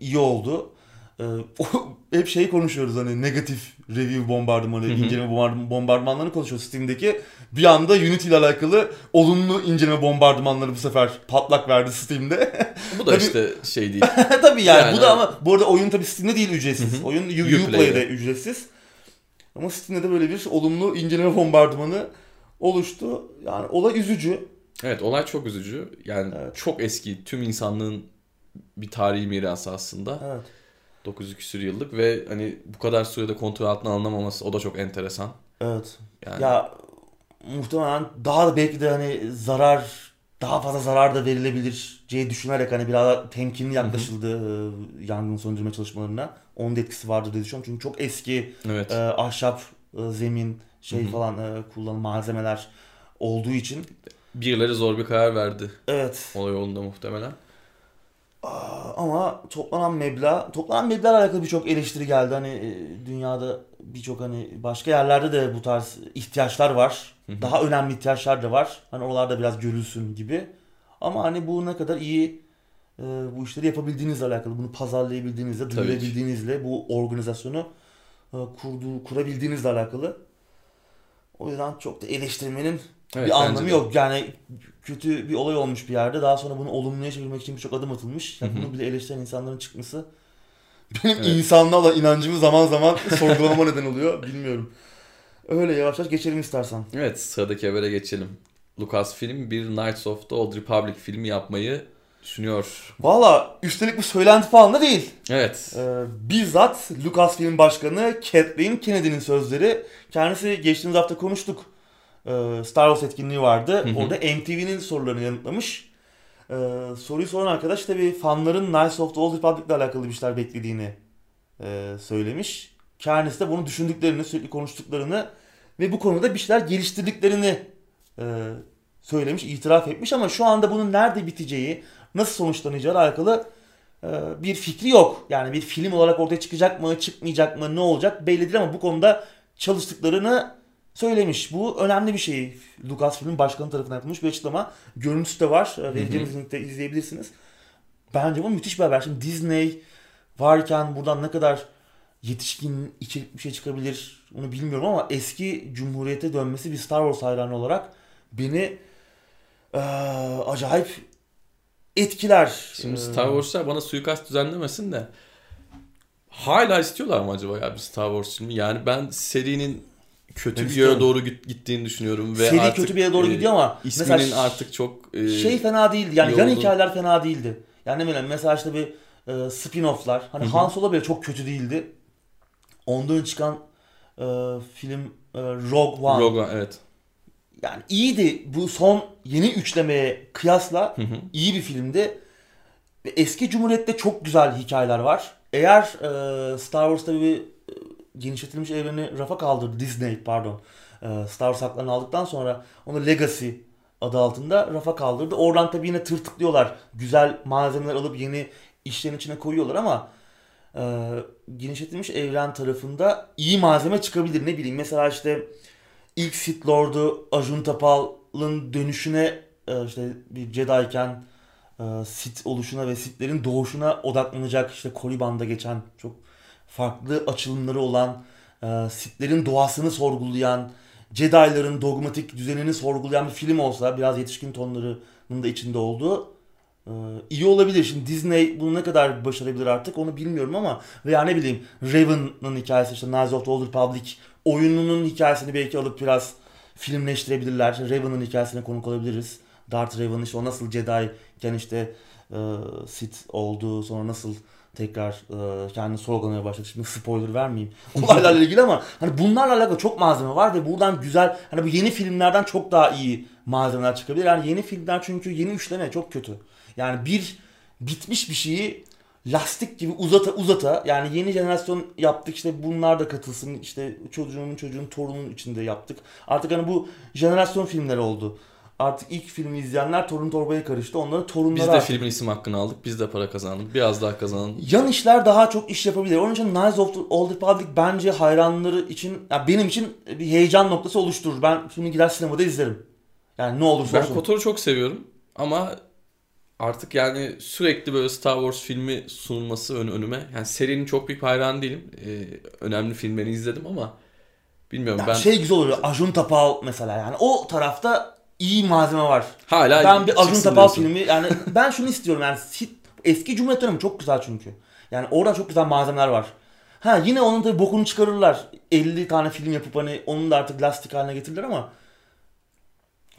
iyi oldu. E, hep şey konuşuyoruz hani negatif review bombardımanı, inceleme bombard- bombardımanlarını konuşuyoruz Steam'deki. Bir anda Unity ile alakalı olumlu inceleme bombardımanları bu sefer patlak verdi Steam'de. Bu da Tabii- işte şey değil. tabii yani, Yani bu da ama bu arada oyun tabii Steam'de değil ücretsiz. Hı hı. Oyun. Uplay'de ücretsiz. Ama Steam'de de böyle bir olumlu inceleme bombardımanı oluştu. Yani olay üzücü. Evet olay çok üzücü. Yani Evet. çok eski tüm insanlığın bir tarihi miras aslında. Evet. 900 küsür yıllık ve hani bu kadar sürede kontrol altına alınamaması o da çok enteresan. Evet. Yani Ya muhtemelen daha da belki de hani zarar daha fazla zarar da verilebilir diye düşünerek hani biraz temkinli yaklaşıldı e, yangın söndürme çalışmalarına. Onun da etkisi vardır diye düşünüyorum. Çünkü çok eski evet. e, ahşap e, zemin şey Hı hı. falan e, kullanılan malzemeler olduğu için. Birileri zor bir karar verdi Evet. olay yolunda muhtemelen. Aa, Ama toplanan meblağ, toplanan meblağla alakalı birçok eleştiri geldi. Hani e, dünyada birçok hani başka yerlerde de bu tarz ihtiyaçlar var. Daha önemli ihtiyaçlar da var. Hani oralarda biraz görülsün gibi. Ama hani bu ne kadar iyi e, bu işleri yapabildiğinizle alakalı, bunu pazarlayabildiğinizle, duyurabildiğinizle, bu organizasyonu e, kurduğu, kurabildiğinizle alakalı. O yüzden çok da eleştirmenin Evet, bir anlamı de. yok. Yani kötü bir olay olmuş bir yerde. Daha sonra bunu olumluya çevirmek için birçok adım atılmış. Yani bunu bile eleştiren insanların çıkması benim Evet. insanlığa olan inancımı zaman zaman sorgulamama neden oluyor. Bilmiyorum. Öyle yavaş yavaş geçelim istersen. Evet sıradaki habere geçelim. Lucasfilm bir Knights of the Old Republic filmi yapmayı düşünüyor. Valla üstelik bu söylenti falan da değil. Evet. Ee, bizzat Lucasfilm Başkanı Kathleen Kennedy'nin sözleri. Kendisi geçtiğimiz hafta konuştuk. Ee, Star Wars etkinliği vardı. Hı hı. Orada MTV'nin sorularını yanıtlamış. Ee, soruyu soran arkadaş tabii fanların Knights of the Old Republic ile alakalı bir şeyler beklediğini e, söylemiş. Kendisi de bunu düşündüklerini, sürekli konuştuklarını ve bu konuda bir şeyler geliştirdiklerini e, söylemiş, itiraf etmiş ama şu anda bunun nerede biteceği, nasıl sonuçlanacağı alakalı e, bir fikri yok. Yani bir film olarak ortaya çıkacak mı, çıkmayacak mı, ne olacak belli değil ama bu konuda çalıştıklarını söylemiş. Bu önemli bir şey. Lucasfilm'in başkanı tarafından yapılmış bir açıklama. Görüntüsü de var. E, Vereceğimiz linkte izleyebilirsiniz. Bence bu müthiş bir haber. Şimdi Disney varken buradan ne kadar yetişkin içerik bir şey çıkabilir onu bilmiyorum ama eski Cumhuriyet'e dönmesi bir Star Wars hayranı olarak beni eee, acayip etkiler. Şimdi Eee, Star Wars'lar bana suikast düzenlemesin de hala istiyorlar mı acaba ya bir Star Wars filmi? Yani ben serinin kötü Ben bir istiyorum. yere doğru git- gittiğini düşünüyorum ve seri artık kötü bir yere doğru e, gidiyor ama isminin mesela artık çok e, şey fena değildi. Yani yan oldu. hikayeler fena değildi. Yani ne bileyim mesela işte bir e, spin-off'lar. Hani Hı hı. Han Solo bile çok kötü değildi. Ondan çıkan e, film e, Rogue One. Rogue One, evet. Yani iyiydi. Bu son yeni üçlemeye kıyasla Hı hı. iyi bir filmdi. Eski Cumhuriyet'te çok güzel hikayeler var. Eğer e, Star Wars'ta bir e, genişletilmiş evreni rafa kaldırdı Disney pardon. E, Star Wars haklarını aldıktan sonra onu Legacy adı altında rafa kaldırdı. Oradan tabii yine tırtıklıyorlar. Güzel malzemeler alıp yeni işlerin içine koyuyorlar ama e, genişletilmiş evren tarafında iyi malzeme çıkabilir. Ne bileyim mesela işte ilk Sith Lord'u Ajun Tapal'ın dönüşüne e, işte bir Jedi'ken e, Sith oluşuna ve Sith'lerin doğuşuna odaklanacak işte Korriban'da geçen çok farklı açılımları olan e, Sith'lerin doğasını sorgulayan Jedi'ların dogmatik düzenini sorgulayan bir film olsa biraz yetişkin tonlarının da içinde olduğu iyi olabilir. Şimdi Disney bunu ne kadar başarabilir artık onu bilmiyorum ama veya ne bileyim Raven'ın hikayesi işte Knights of the Old Republic oyununun hikayesini belki alıp biraz filmleştirebilirler. Raven'ın hikayesine konuk olabiliriz. Darth Raven işte o nasıl Jedi iken işte e, Sith oldu sonra nasıl tekrar e, kendini sorgulamaya başladı. Şimdi spoiler vermeyeyim olaylarla ilgili ama hani bunlarla alakalı çok malzeme var ve buradan güzel hani bu yeni filmlerden çok daha iyi malzemeler çıkabilir. Yani yeni filmler çünkü yeni üçleme çok kötü. Yani bir bitmiş bir şeyi lastik gibi uzata uzata yani yeni jenerasyon yaptık işte bunlar da katılsın işte çocuğumun çocuğun torunun içinde yaptık. Artık hani bu jenerasyon filmleri oldu. Artık ilk filmi izleyenler torun torbaya karıştı. Onların torunları Biz de artık- filmin isim hakkını aldık. Biz de para kazandık. Biraz daha kazanalım. yan işler daha çok iş yapabilir. Onun için Knights of the Old Republic bence hayranları için, ya benim için bir heyecan noktası oluşturur. Ben filmi gider sinemada izlerim. Yani ne olursa Ben olsun. Kotor'u çok seviyorum ama artık yani sürekli böyle Star Wars filmi sunulması ön önüme. Yani serinin çok büyük hayranı değilim. Ee, önemli filmlerini izledim ama bilmiyorum Ya ben Şey güzel oluyor. Ajun Tapal mesela yani o tarafta iyi malzeme var. hala ben bir Ajun Tapal diyorsun. filmi yani ben şunu istiyorum yani eski Cumhuriyet dönemi çok güzel çünkü. Yani orada çok güzel malzemeler var. Ha yine onun tabii bokunu çıkarırlar. 50 tane film yapıp hani onun da artık lastik haline getirirler ama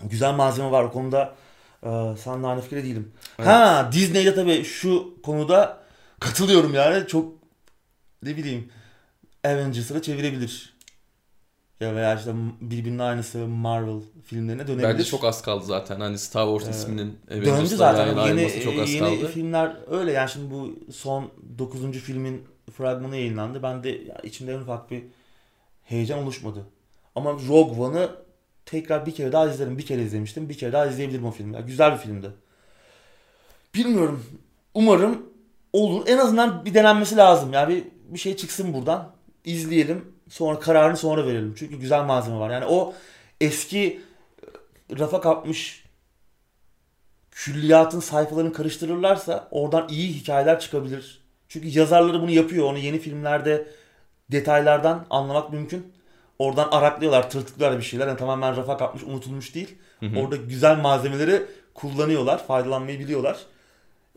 güzel malzeme var o konuda. Ee, sen aynı fikirde değilim. Evet. Ha Disney'de tabii şu konuda katılıyorum yani. Çok ne bileyim Avengers'ı çevirebilir. Ya veya işte birbirinin aynısı Marvel filmlerine dönebilir. Bence çok az kaldı zaten. Hani Star Wars Ee, isminin Avengers'la zaten. yani Yeni, çok az yeni kaldı. filmler öyle yani şimdi bu son 9. filmin fragmanı yayınlandı. Ben de içimde en ufak bir heyecan oluşmadı. Ama Rogue One'ı tekrar bir kere daha izlerim. Bir kere izlemiştim. Bir kere daha izleyebilirim o filmi. Ya güzel bir filmdi. Bilmiyorum. Umarım olur. En azından bir denenmesi lazım. Yani bir, bir şey çıksın buradan. İzleyelim. Sonra kararını sonra verelim. Çünkü güzel malzeme var. Yani o eski rafa kapmış külliyatın sayfalarını karıştırırlarsa oradan iyi hikayeler çıkabilir. Çünkü yazarları bunu yapıyor. Onu yeni filmlerde detaylardan anlamak mümkün. Oradan araklıyorlar, tırtıklıyorlar bir şeyler. Yani tamamen rafa kapmış, unutulmuş değil. Hı hı. Orada güzel malzemeleri kullanıyorlar, faydalanmayı biliyorlar.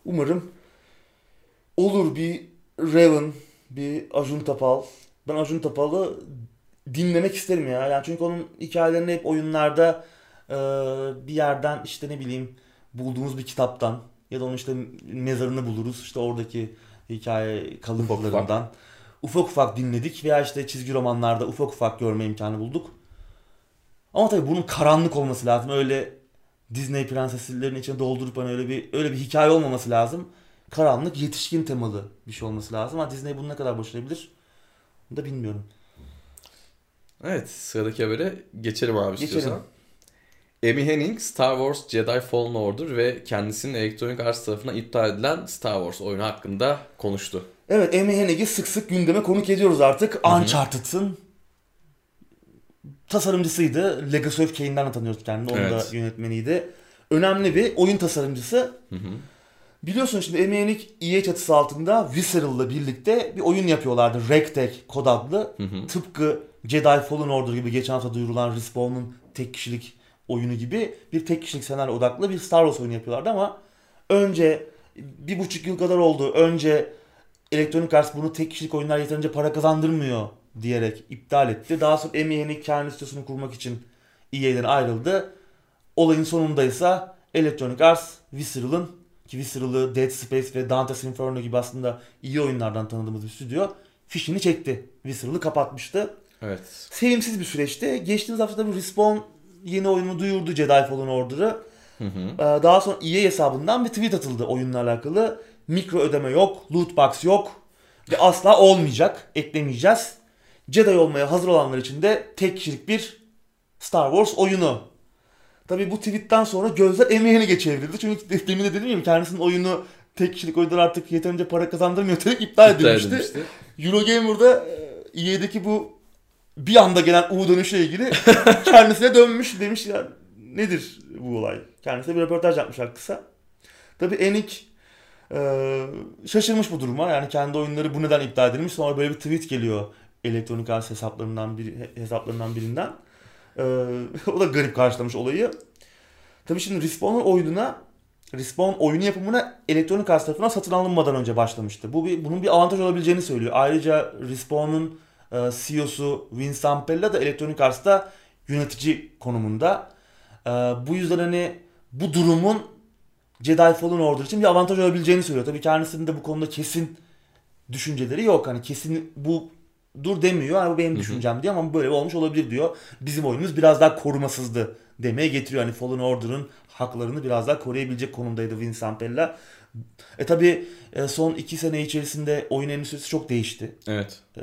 Umarım olur bir Raven, bir Ajun Tapal. Ben Ajun Tapal'ı dinlemek isterim ya. Yani çünkü onun hikayelerini hep oyunlarda e, bir yerden işte ne bileyim bulduğumuz bir kitaptan ya da onun işte mezarını buluruz. İşte oradaki hikaye kalıntılarından. Ufak ufak dinledik veya işte çizgi romanlarda ufak ufak görme imkanı bulduk. Ama tabii bunun karanlık olması lazım. Öyle Disney prenseslerin içine doldurup hani öyle bir öyle bir hikaye olmaması lazım. Karanlık yetişkin temalı bir şey olması lazım. Ama Disney bunu ne kadar başarabilir? Bunu da bilmiyorum. Evet sıradaki habere geçelim abi Geçelim. istiyorsan. Amy Hennig Star Wars Jedi Fallen Order ve kendisinin Electronic Arts tarafından iptal edilen Star Wars oyunu hakkında konuştu. Evet Amy Hennig'i sık sık gündeme konuk ediyoruz artık. hı. Uncharted'ın tasarımcısıydı. Legacy of Kain'den de tanıyoruz kendini. Onun Evet. da yönetmeniydi. Önemli bir oyun tasarımcısı. Hı hı. Biliyorsun şimdi Hennig EA çatısı altında Visceral'la birlikte bir oyun yapıyorlardı. Rectech kod adlı. Hı hı. Tıpkı Jedi Fallen Order gibi geçen hafta duyurulan Respawn'un tek kişilik oyunu gibi bir tek kişilik senaryo odaklı bir Star Wars oyunu yapıyorlardı ama önce bir buçuk yıl kadar oldu. Önce Electronic Arts bunu tek kişilik oyunlar yeterince para kazandırmıyor diyerek iptal etti. Daha sonra Hennig kendi stüdyosunu kurmak için EA'den ayrıldı. Olayın sonundaysa Electronic Arts Visceral'ın ki Visceral'ı Dead Space ve Dante's Inferno gibi aslında iyi oyunlardan tanıdığımız bir stüdyo fişini çekti. Visceral'ı kapatmıştı. Evet. Sevimsiz bir süreçti. Geçtiğimiz hafta bir Respawn yeni oyunu duyurdu Jedi Fallen Order'ı. Hı hı. Ee, Daha sonra EA hesabından bir tweet atıldı oyunla alakalı. Mikro ödeme yok, loot box yok ve asla olmayacak, eklemeyeceğiz. Jedi olmaya hazır olanlar için de tek kişilik bir Star Wars oyunu. Tabii bu tweetten sonra gözler emeğine geçevrildi. Çünkü demin de dedim ya kendisinin oyunu tek kişilik oyunlar artık yeterince para kazandırmıyor diyerek iptal İptal edilmişti. edilmişti. Eurogamer'da e, EA'deki bu bir anda gelen U dönüşle ilgili kendisine dönmüş demiş ya nedir bu olay? Kendisine bir röportaj yapmışlar kısa. Tabii Enik e, şaşırmış bu duruma. Yani kendi oyunları bu neden iptal edilmiş. Sonra böyle bir tweet geliyor Electronic Arts hesaplarından biri, hesaplarından birinden. E, o da garip karşılamış olayı. Tabii şimdi Respawn'un oyununa Respawn oyunu yapımına Electronic Arts tarafından satın alınmadan önce başlamıştı. Bu bir, bunun bir avantaj olabileceğini söylüyor. Ayrıca Respawn'un e, CEO'su Vince Zampella da Electronic Arts'ta yönetici konumunda. E, bu yüzden hani bu durumun Jedi Fallen Order için bir avantaj olabileceğini söylüyor. Tabii kendisinin de bu konuda kesin düşünceleri yok. Hani kesin bu dur demiyor. Hani bu benim düşüncem diyor ama böyle olmuş olabilir diyor. Bizim oyunumuz biraz daha korumasızdı demeye getiriyor. Hani Fallen Order'ın haklarını biraz daha koruyabilecek konumdaydı Vince Zampella. E tabi son iki sene içerisinde oyun endüstrisi çok değişti. Evet. E,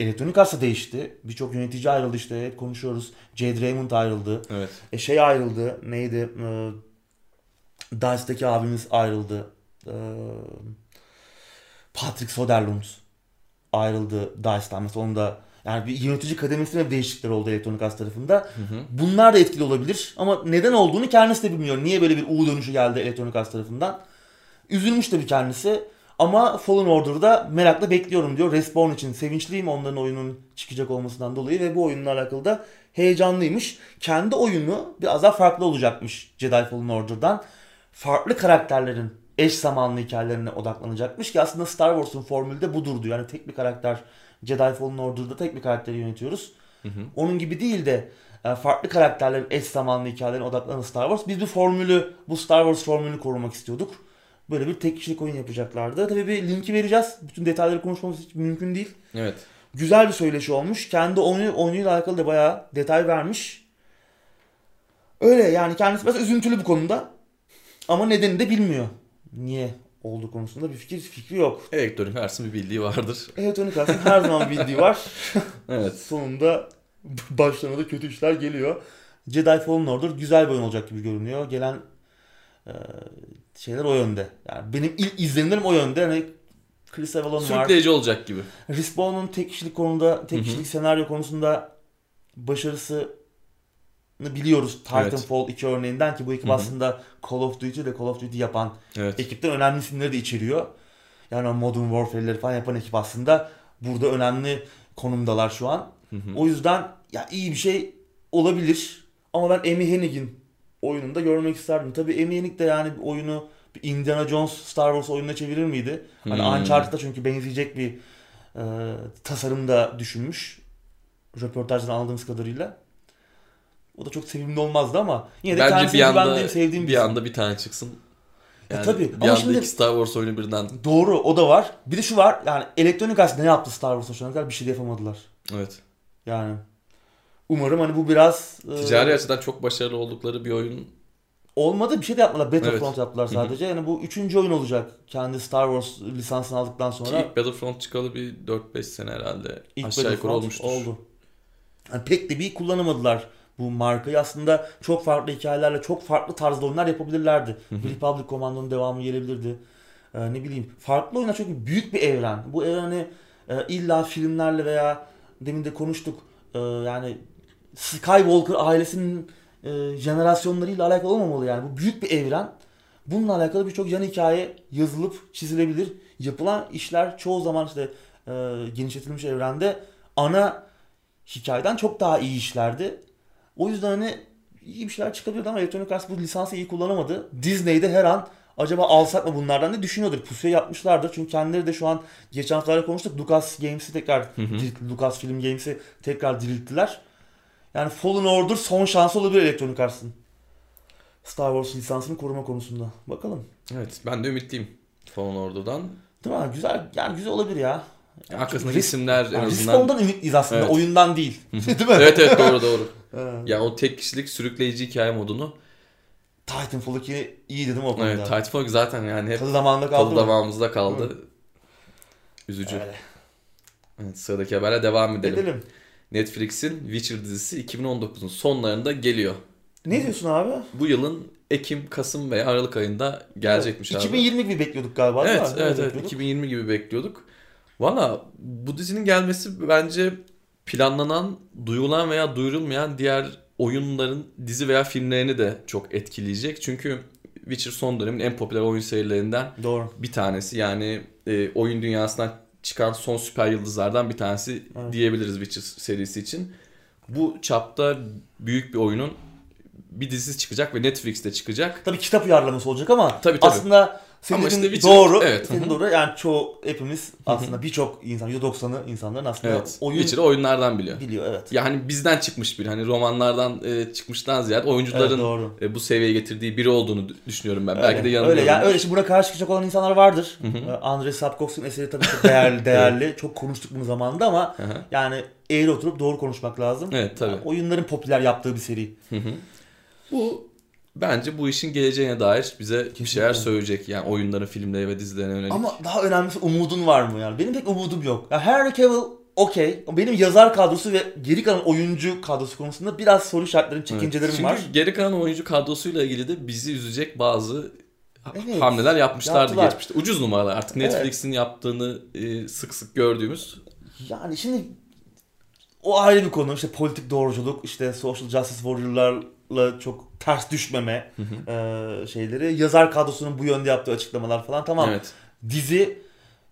Elektronik Arts da değişti. Birçok yönetici ayrıldı işte hep konuşuyoruz. Jade Raymond ayrıldı. Evet. E şey ayrıldı. Neydi? E, DICE'daki abimiz ayrıldı. E, Patrick Soderlund ayrıldı DICE'dan. Mesela onun da yani bir yönetici kademesinde değişiklikler oldu Electronic Arts tarafında. Hı hı. Bunlar da etkili olabilir ama neden olduğunu kendisi de bilmiyor. Niye böyle bir U dönüşü geldi Electronic Arts tarafından. Üzülmüş tabii kendisi. Ama Fallen Order'da merakla bekliyorum diyor. Respawn için sevinçliyim onların oyunun çıkacak olmasından dolayı ve bu oyunla alakalı da heyecanlıymış. Kendi oyunu biraz daha farklı olacakmış Jedi Fallen Order'dan. Farklı karakterlerin eş zamanlı hikayelerine odaklanacakmış ki aslında Star Wars'un formülü de budur diyor. Yani tek bir karakter Jedi Fallen Order'da tek bir karakteri yönetiyoruz. Hı hı. Onun gibi değil de e, farklı karakterlerin eş zamanlı hikayelerine odaklanan Star Wars. Biz bir formülü, bu Star Wars formülünü korumak istiyorduk. Böyle bir tek kişilik oyun yapacaklardı. Tabii bir linki vereceğiz. Bütün detayları konuşmamız hiç mümkün değil. Evet. Güzel bir söyleşi olmuş. Kendi oyunu, oyunuyla alakalı da bayağı detay vermiş. Öyle yani kendisi biraz üzüntülü bu konuda. Ama nedeni de bilmiyor. Niye olduğu konusunda bir fikir fikri yok. Elektronik Arts'ın bir bildiği vardır. Elektronik Arts'ın her zaman bildiği var. Evet. Sonunda başlarına da kötü işler geliyor. Jedi Fallen Order güzel bir oyun olacak gibi görünüyor. Gelen e, şeyler o yönde. Yani benim ilk izlenimlerim o yönde. Hani Chris Avalon var. Sürükleyici olacak gibi. Respawn'un tek kişilik konuda, tek kişilik senaryo konusunda başarısını biliyoruz. Titanfall 2 örneğinden ki bu ekip aslında Call of Duty de Call of Duty yapan Evet. ekipten önemli isimleri de içeriyor. Yani Modern Warfare'leri falan yapan ekip aslında burada önemli konumdalar şu an. Hı hı. O yüzden ya iyi bir şey olabilir. Ama ben Amy Hennig'in oyununda görmek isterdim. Tabii Amy Hennig de yani bir oyunu bir Indiana Jones Star Wars oyununa çevirir miydi? Hani Hmm. Uncharted'a çünkü benzeyecek bir e, tasarım da düşünmüş. Röportajdan aldığımız kadarıyla. O da çok sevimli olmazdı ama yine de Bence kendisini bir anda güvendiğim, sevdiğim bir isim. anda bir tane çıksın. Ya Yani tabii. Bir Ama anda şimdi- iki Star Wars oyunu birden. Doğru o da var. Bir de şu var yani elektronik aslında ne yaptı Star Wars'a şu ana kadar bir şey de yapamadılar. Evet. Yani umarım hani bu biraz e, Ticari açıdan çok başarılı oldukları bir oyun. olmadı bir şey de yapmadılar. Battlefront Evet. yaptılar Hı hı. sadece. Yani bu üçüncü oyun olacak. Kendi Star Wars lisansını aldıktan sonra ilk Battlefront çıkalı bir 4-5 sene herhalde. ilk Aşağı yukarı olmuştur. oldu. Yani pek de bir kullanamadılar bu markayı. Aslında çok farklı hikayelerle çok farklı tarzda oyunlar yapabilirlerdi. Republic Commando'nun devamı gelebilirdi. Ee, ne bileyim farklı oyunlar çünkü büyük bir evren. Bu evreni e, illa filmlerle veya demin de konuştuk e, yani Skywalker ailesinin e, jenerasyonlarıyla alakalı olmamalı yani. Bu büyük bir evren. Bununla alakalı birçok yan hikaye yazılıp çizilebilir. Yapılan işler çoğu zaman işte e, genişletilmiş evrende ana hikayeden çok daha iyi işlerdi. O yüzden hani iyi bir şeyler çıkabilirdi ama Electronic Arts bu lisansı iyi kullanamadı. Disney'de her an acaba alsak mı bunlardan ne düşünüyordur. Pusuya yapmışlardır. Çünkü kendileri de şu an geçen haftalarda konuştuk. Lucas Games'i tekrar Hı hı. diriltti. Lucas Film Games'i tekrar dirilttiler. Yani Fallen Order son şansı olabilir Electronic Arts'ın. Star Wars lisansını koruma konusunda. Bakalım. Evet ben de ümitliyim Fallen Order'dan. Değil mi? Güzel yani güzel olabilir ya. Arkasındaki Risk- isimler en Yani azından. Respawn'dan ümitliyiz aslında. Evet. Oyundan değil. Değil mi? evet evet doğru doğru. Evet. Ya o tek kişilik sürükleyici hikaye modunu. Titanfall 2 iyi dedim o konuda. Evet Titanfall zaten yani hep Tadı zamanında kaldı tadı mı? damağımızda kaldı. Üzücü. Öyle. Evet, sıradaki haberle devam edelim. Edelim. Netflix'in Witcher dizisi 2019'un sonlarında geliyor. Ne diyorsun abi? Bu yılın Ekim, Kasım veya Aralık ayında gelecekmiş abi. 2020 gibi bekliyorduk galiba? Evet, evet, evet. bekliyorduk. 2020 gibi bekliyorduk. Valla bu dizinin gelmesi bence planlanan, duyulan veya duyurulmayan diğer oyunların dizi veya filmlerini de çok etkileyecek. Çünkü Witcher son dönemin en popüler oyun serilerinden Doğru. bir tanesi. Yani e, oyun dünyasından çıkan son süper yıldızlardan bir tanesi Evet. diyebiliriz Witcher serisi için. Bu çapta büyük bir oyunun bir dizisi çıkacak ve Netflix'te çıkacak. Tabii kitap uyarlaması olacak ama Tabii, tabii. aslında senin Ama işte Witcher- doğru. evet, Senin doğru. Yani çoğu hepimiz aslında birçok insan %90'ı insanların aslında Evet. oyun Witcher'ı oyunlardan biliyor. biliyor evet. Yani bizden çıkmış bir hani romanlardan e, çıkmıştan ziyade Evet, oyuncuların doğru. e, bu seviyeye getirdiği biri olduğunu dü- düşünüyorum ben. Öyle, Belki de yanılıyorum. Öyle yani öyle şimdi buna karşı çıkacak olan insanlar vardır. Ee, Andrei Sapkowski'nin eseri tabii çok değerli, değerli. Çok konuştuk bunu zamanında ama yani eğri oturup doğru konuşmak lazım. Evet tabii. Yani oyunların popüler yaptığı bir seri. Hı hı. Bu bence bu işin geleceğine dair bize bir şeyler söyleyecek. Yani oyunların, filmlere ve dizilerine yönelik. Ama daha önemlisi umudun var mı yani? Benim pek umudum yok. Ya Henry Cavill okey. Benim yazar kadrosu ve geri kalan oyuncu kadrosu konusunda biraz soru işaretlerim, çekincelerim Çünkü var. geri kalan oyuncu kadrosuyla ilgili de bizi üzecek bazı Evet. hamleler yapmışlardı Yaptılar. geçmişte. Ucuz numaralar artık Evet. Netflix'in yaptığını e, sık sık gördüğümüz. Yani şimdi o ayrı bir konu. İşte politik doğruculuk, işte social justice warrior'larla çok ters düşmeme e, şeyleri. Yazar kadrosunun bu yönde yaptığı açıklamalar falan tamam. Evet. Dizi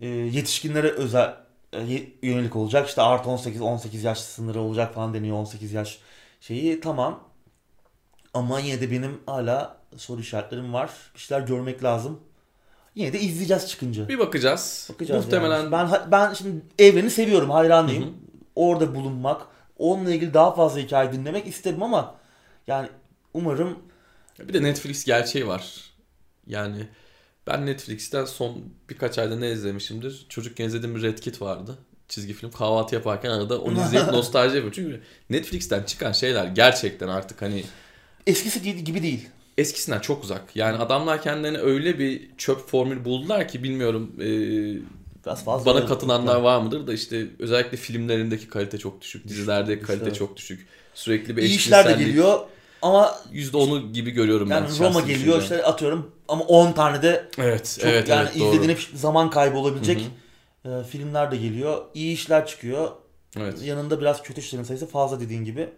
e, yetişkinlere özel e, yönelik olacak. İşte artı 18 18 yaş sınırı olacak falan deniyor 18 yaş şeyi tamam. Ama yine de benim hala soru işaretlerim var. Bir şeyler görmek lazım. Yine de izleyeceğiz çıkınca. Bir bakacağız. Bakacağız Muhtemelen yani. Ben ben şimdi evreni seviyorum, hayranıyım. Hı hı. Orada bulunmak, onunla ilgili daha fazla hikaye dinlemek isterim ama yani umarım Bir de Netflix gerçeği var. Yani ben Netflix'ten son birkaç ayda ne izlemişimdir? Çocukken izlediğim bir Red Kit vardı. Çizgi film. Kahvaltı yaparken arada onu izleyip nostalji yapıyorum. Çünkü Netflix'ten çıkan şeyler gerçekten artık hani eskisi gibi değil. eskisinden çok uzak. Yani adamlar kendilerine öyle bir çöp formül buldular ki bilmiyorum e, Biraz fazla. bana katılanlar var mıdır da işte özellikle filmlerindeki kalite çok düşük. Dizilerdeki kalite evet. çok düşük. Sürekli bir İyi işler de geliyor ama %10'u gibi görüyorum ben. yani Roma geliyor düşüncem. işte atıyorum ama 10 tane de Evet, çok evet, yani evet doğru. izlediğin hep zaman kaybı olabilecek e, filmler de geliyor. İyi işler çıkıyor. Evet. Yanında biraz kötü işlerin sayısı fazla dediğin gibi.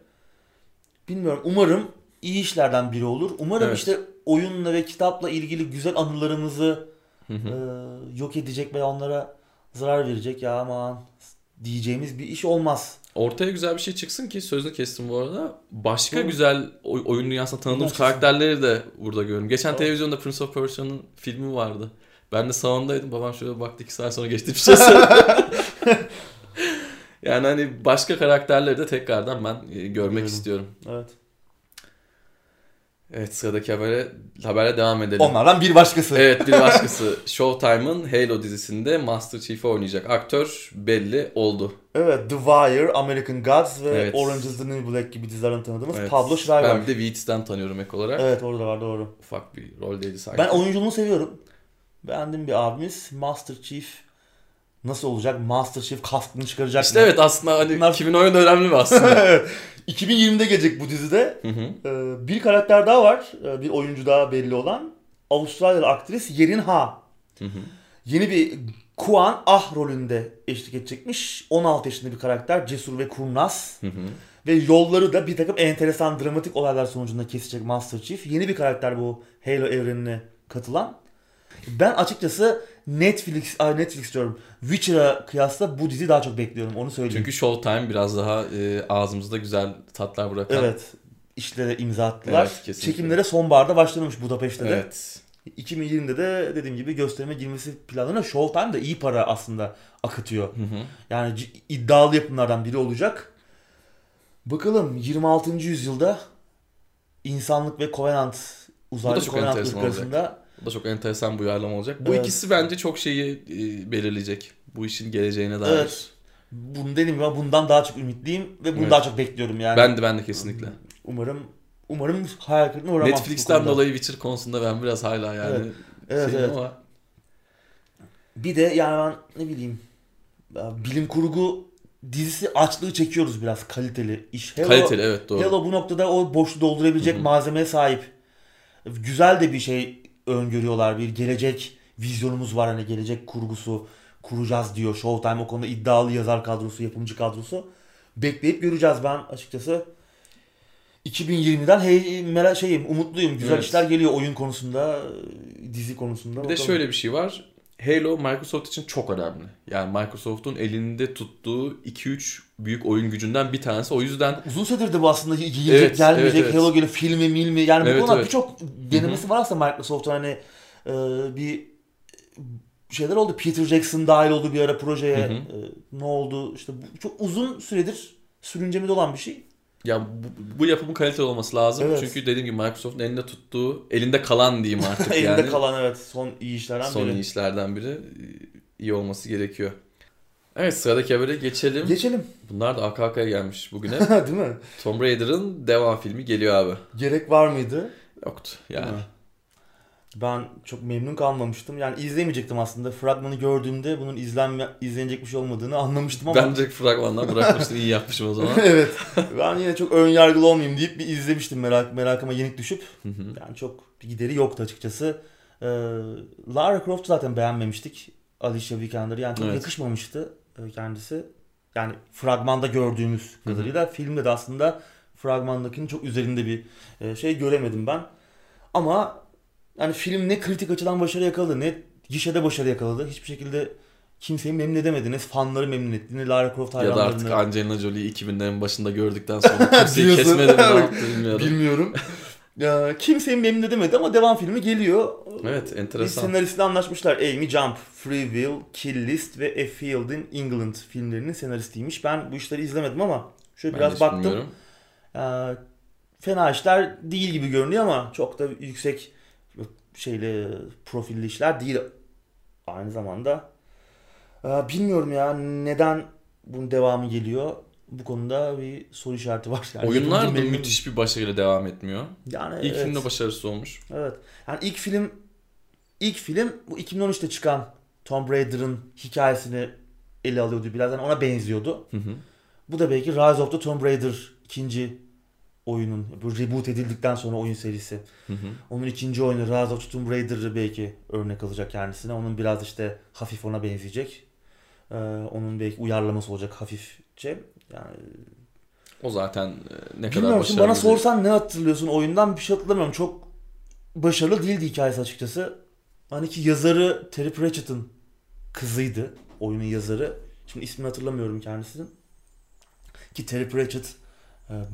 Bilmiyorum. Umarım iyi işlerden biri olur. Umarım Evet. işte oyunla ve kitapla ilgili güzel anılarımızı Hı hı. e, yok edecek veya onlara zarar verecek ya aman diyeceğimiz bir iş olmaz. Ortaya güzel bir şey çıksın ki sözünü kestim bu arada. Başka Hı. güzel oy- oyun dünyasında tanıdığımız karakterleri de burada görüyorum. Geçen Tamam. televizyonda Prince of Persia'nın filmi vardı. Ben de salondaydım. Babam şöyle baktı iki saat sonra geçti bir şey yani hani başka karakterleri de tekrardan ben e, görmek Görüyorum. istiyorum. Evet. Evet sıradaki habere, habere devam edelim. Onlardan bir başkası. Evet bir başkası Showtime'ın Halo dizisinde Master Chief'i oynayacak aktör belli oldu. Evet, The Wire, American Gods ve Evet. Orange is the New Black gibi dizilerden tanıdığımız Evet. Pablo Schreiber. Ben bir de Weeds'ten tanıyorum ek olarak. Evet orada var doğru. Ufak bir roldeydi sanki. Ben oyunculuğunu seviyorum. Beğendim bir abimiz. Master Chief nasıl olacak? Master Chief kaskını çıkaracak İşte mı? evet aslında hani Bunlar- kimin oyunu önemli mi aslında? Evet. 2020'de gelecek bu dizide. Hı hı. Ee, bir karakter daha var. Ee, Bir oyuncu daha belli olan. Avustralyalı aktris Yerin Ha. Hı hı. Yeni bir Kuan Ah rolünde eşlik edecekmiş. 16 yaşında bir karakter. Cesur ve kurnaz. Hı hı. Ve yolları da bir takım enteresan dramatik olaylar sonucunda kesecek Master Chief. Yeni bir karakter bu Halo evrenine katılan. Ben açıkçası Netflix, ay Netflix diyorum. Witcher'a kıyasla bu diziyi daha çok bekliyorum. Onu söyleyeyim. Çünkü Showtime biraz daha e, ağzımızda güzel tatlar bırakan. evet. işlere imza attılar. Evet, kesinlikle. Çekimlere sonbaharda başlanmış Budapeşte de. Evet. 2020'de de dediğim gibi gösterime girmesi planlarına Showtime da iyi para aslında akıtıyor. Hı hı. Yani iddialı yapımlardan biri olacak. Bakalım 26. yüzyılda insanlık ve Covenant uzaylı Covenant arasında Bu da çok enteresan bir uyarlama olacak. Bu Evet. ikisi bence çok şeyi e, belirleyecek. Bu işin geleceğine dair. Evet. bunu dediğim gibi bundan daha çok ümitliyim ve bunu Evet. daha çok bekliyorum yani. Ben de ben de kesinlikle. umarım umarım hayal kırıklığına uğramam. Netflix'ten dolayı Witcher konusunda ben biraz hala yani Evet, şeyim evet. ama Bir de yani ben ne bileyim bilim kurgu dizisi açlığı çekiyoruz biraz kaliteli iş. Hello, kaliteli evet doğru. Hello bu noktada o boşluğu doldurabilecek Hı hı. malzemeye sahip. Güzel de bir şey öngörüyorlar. Bir gelecek vizyonumuz var hani gelecek kurgusu kuracağız diyor. Showtime o konuda iddialı yazar kadrosu, yapımcı kadrosu. Bekleyip göreceğiz ben açıkçası. 2020'den hey, merak şeyim, umutluyum. Güzel Evet. işler geliyor oyun konusunda, dizi konusunda. Bir de şöyle bir şey var. Halo Microsoft için çok önemli. Yani Microsoft'un elinde tuttuğu 2-3 büyük oyun gücünden bir tanesi. O yüzden Uzun süredir de bu aslında gelecek Evet, gelmeyecek evet, evet. Halo geliyor filmi milmi yani Evet, bu konuda evet. birçok denemesi var aslında Microsoft'un hani e, bir şeyler oldu Peter Jackson dahil oldu bir ara projeye Hı hı. E, ne oldu işte bu çok uzun süredir sürüncemede olan bir şey. Ya bu, bu yapımın kaliteli olması lazım. Evet. Çünkü dediğim gibi Microsoft'un elinde tuttuğu, elinde kalan diyeyim artık Elinde yani. kalan evet son iyi işlerden son biri. iyi işlerden biri. iyi olması gerekiyor. Evet sıradaki habere geçelim. Geçelim. Bunlar da arka arkaya gelmiş bugüne. Değil mi? Tomb Raider'ın devam filmi geliyor abi. Gerek var mıydı? Yoktu yani. Ben çok memnun kalmamıştım. Yani izlemeyecektim aslında. Fragmanı gördüğümde bunun izlenme, izlenecek bir şey olmadığını anlamıştım ama. Ben direkt fragmandan bırakmıştım. iyi yapmışım o zaman. evet. Ben yine çok ön yargılı olmayayım deyip bir izlemiştim merak merakıma yenik düşüp. Yani çok bir gideri yoktu açıkçası. Ee, Lara Croft'u zaten beğenmemiştik. Alicia Vikander yani çok Evet. yakışmamıştı e, kendisi. Yani fragmanda gördüğümüz kadarıyla filmde de aslında fragmandakinin çok üzerinde bir e, şey göremedim ben. Ama yani film ne kritik açıdan başarı yakaladı ne gişede başarı yakaladı. Hiçbir şekilde kimseyi memnun edemedi. Ne fanları memnun etti ne Lara Croft ya da hayranlarını. artık Angelina Jolie'yi 2000'lerin başında gördükten sonra kimseyi kesmedi mi ne yaptı bilmiyorum. Bilmiyorum. ya, kimseyi memnun edemedi ama devam filmi geliyor. Evet Bir enteresan. senaristle anlaşmışlar. Amy Jump, Free Will, Kill List ve A Field in England filmlerinin senaristiymiş. Ben bu işleri izlemedim ama Şöyle Ben biraz baktım. bilmiyorum. Ee, fena işler değil gibi görünüyor ama çok da yüksek şeyli profilli işler değil aynı zamanda. Ee, bilmiyorum ya neden bunun devamı geliyor. Bu konuda bir soru işareti var. Yani Oyunlar da müthiş bir başarıyla devam etmiyor. Yani İlk evet, film de başarısız olmuş. evet. Yani ilk film ilk film bu 2013'te çıkan Tomb Raider'ın hikayesini ele alıyordu biraz. Yani ona benziyordu. Hı hı. Bu da belki Rise of the Tomb Raider ikinci oyunun bu reboot edildikten sonra oyun serisi. Hı hı. Onun ikinci oyunu Rise of Tomb Raider'ı belki örnek alacak kendisine. Onun biraz işte hafif ona benzeyecek. Ee, onun belki uyarlaması olacak hafifçe. Yani O zaten e, ne kadar bilmiyorum başarılı. bana sorsan ne hatırlıyorsun oyundan bir şey hatırlamıyorum. Çok başarılı değildi hikayesi açıkçası. Hani ki yazarı Terry Pratchett'ın kızıydı. Oyunun yazarı. Şimdi ismini hatırlamıyorum kendisinin. Ki Terry Pratchett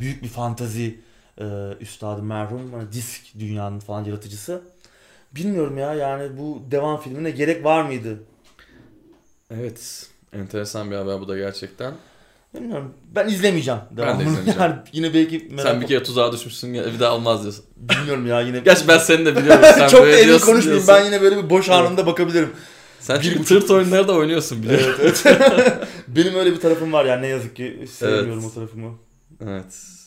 büyük bir fantazi e, üstadı merhum. Hani disk dünyanın falan yaratıcısı. Bilmiyorum ya yani bu devam filmine gerek var mıydı? Evet. Enteresan bir haber bu da gerçekten. Bilmiyorum. Ben izlemeyeceğim. Ben de devamını. izlemeyeceğim. Yani yine belki merak Sen bir kere tuzağa düşmüşsün ya bir daha olmaz diyorsun. Bilmiyorum ya yine. Gerçi ben seni de biliyorum. Sen Çok da böyle emin diyorsun konuşmayayım. Ben yine böyle bir boş anımda bakabilirim. Sen çünkü buçuk- tırt oyunları da oynuyorsun biliyorum. Evet, evet. Benim öyle bir tarafım var yani ne yazık ki sevmiyorum Evet. o tarafımı. Evet.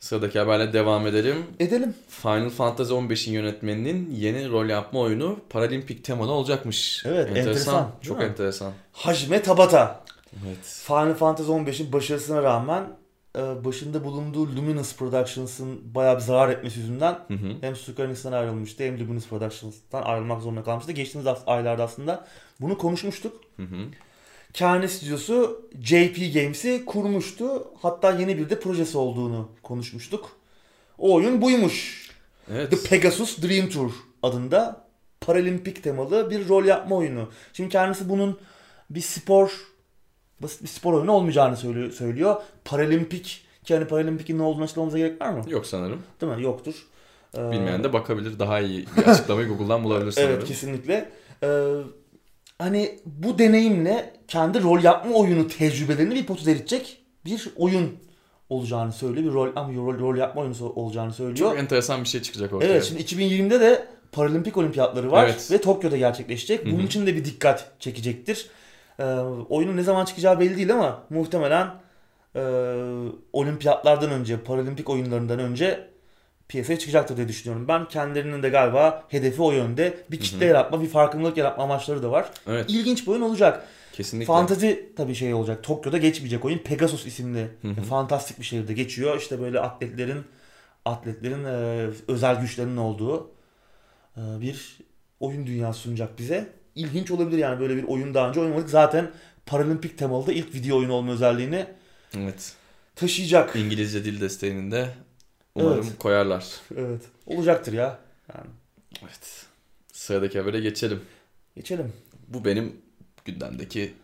Sıradaki haberle devam edelim. Edelim. Final Fantasy 15'in yönetmeninin yeni rol yapma oyunu Paralimpik temalı olacakmış. Evet, enteresan, değil Çok mi? enteresan. Hajime Tabata. Evet. Final Fantasy 15'in başarısına rağmen e, başında bulunduğu Luminous Productions'ın bayağı bir zarar etmesi yüzünden Hı hı. hem Square Enix'ten ayrılmıştı hem Luminous Productions'tan ayrılmak zorunda kalmıştı. Geçtiğimiz aylarda aslında bunu konuşmuştuk. Hı hı. Kendi stüdyosu JP Games'i kurmuştu. Hatta yeni bir de projesi olduğunu konuşmuştuk. O oyun buymuş. Evet. The Pegasus Dream Tour adında paralimpik temalı bir rol yapma oyunu. Şimdi kendisi bunun bir spor basit bir spor oyunu olmayacağını söylüyor. söylüyor. Paralimpik ki hani paralimpikin ne olduğunu açıklamamıza gerek var mı? Yok sanırım. Değil mi? Yoktur. Ee, Bilmeyen de bakabilir. Daha iyi bir açıklamayı Google'dan bulabilir sanırım. Evet kesinlikle. Ee, hani bu deneyimle kendi rol yapma oyunu tecrübelerini bir potu eritecek bir oyun olacağını söylüyor. Bir rol ama rol, rol yapma oyunu olacağını söylüyor. Çok enteresan bir şey çıkacak ortaya. Evet şimdi 2020'de de Paralimpik olimpiyatları var Evet. ve Tokyo'da gerçekleşecek. Bunun Hı hı. için de bir dikkat çekecektir. Ee, oyunun ne zaman çıkacağı belli değil ama muhtemelen e, olimpiyatlardan önce, paralimpik oyunlarından önce piyasaya çıkacaktır diye düşünüyorum. Ben kendilerinin de galiba hedefi o yönde. Bir kitle hı. yaratma, bir farkındalık yaratma amaçları da var. Evet. İlginç bir oyun olacak. Kesinlikle. Fantazi tabii şey olacak. Tokyo'da geçmeyecek oyun. Pegasus isimli Hı hı. fantastik bir şehirde geçiyor. İşte böyle atletlerin atletlerin e, özel güçlerinin olduğu e, bir oyun dünyası sunacak bize. İlginç olabilir yani böyle bir oyun daha önce oynamadık. Zaten paralimpik temalı da ilk video oyunu olma özelliğini Evet. taşıyacak. İngilizce dil desteğini de umarım Evet. koyarlar. Evet. Olacaktır ya. Yani Evet. Sıradaki habere geçelim. geçelim. Bu benim gündemdeki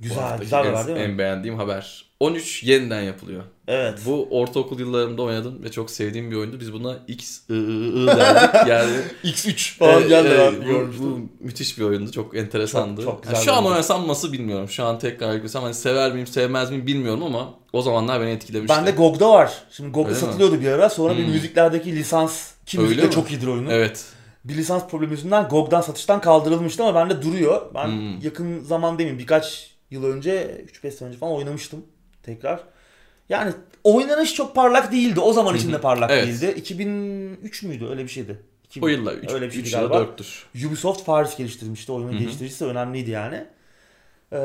Güzel, güzel en, var değil mi? en beğendiğim haber. 13 yeniden yapılıyor. Evet. Bu ortaokul yıllarımda oynadım ve çok sevdiğim bir oyundu. Biz buna X I, I, I derdik. Yani X3 falan e, geldi e, ben bu, bu müthiş bir oyundu. Çok enteresandı. Çok- çok güzel Yani bir şu an oynasam nasıl bilmiyorum. Şu an tekrar yüklesem hani sever miyim sevmez miyim bilmiyorum ama o zamanlar beni etkilemişti. Bende GOG'da var. Şimdi GOG'da Öyle mi? satılıyordu bir ara. Sonra bir Hmm. müziklerdeki lisans ki müzikte mi? çok iyidir oyunu. Evet. Bir lisans problemi yüzünden GOG'dan satıştan kaldırılmıştı ama bende duruyor. Ben Hmm. yakın zaman demeyeyim birkaç yıl önce 3-5 sene önce falan oynamıştım tekrar. Yani oynanış çok parlak değildi. O zaman için de parlak Evet. değildi. 2003 müydü? Öyle bir şeydi. 2000 O yıllar 3 Öyle bir şeydi ya da galiba. 4'tür. Ubisoft Paris geliştirmişti. Oyunun geliştiricisi önemliydi yani. Ee,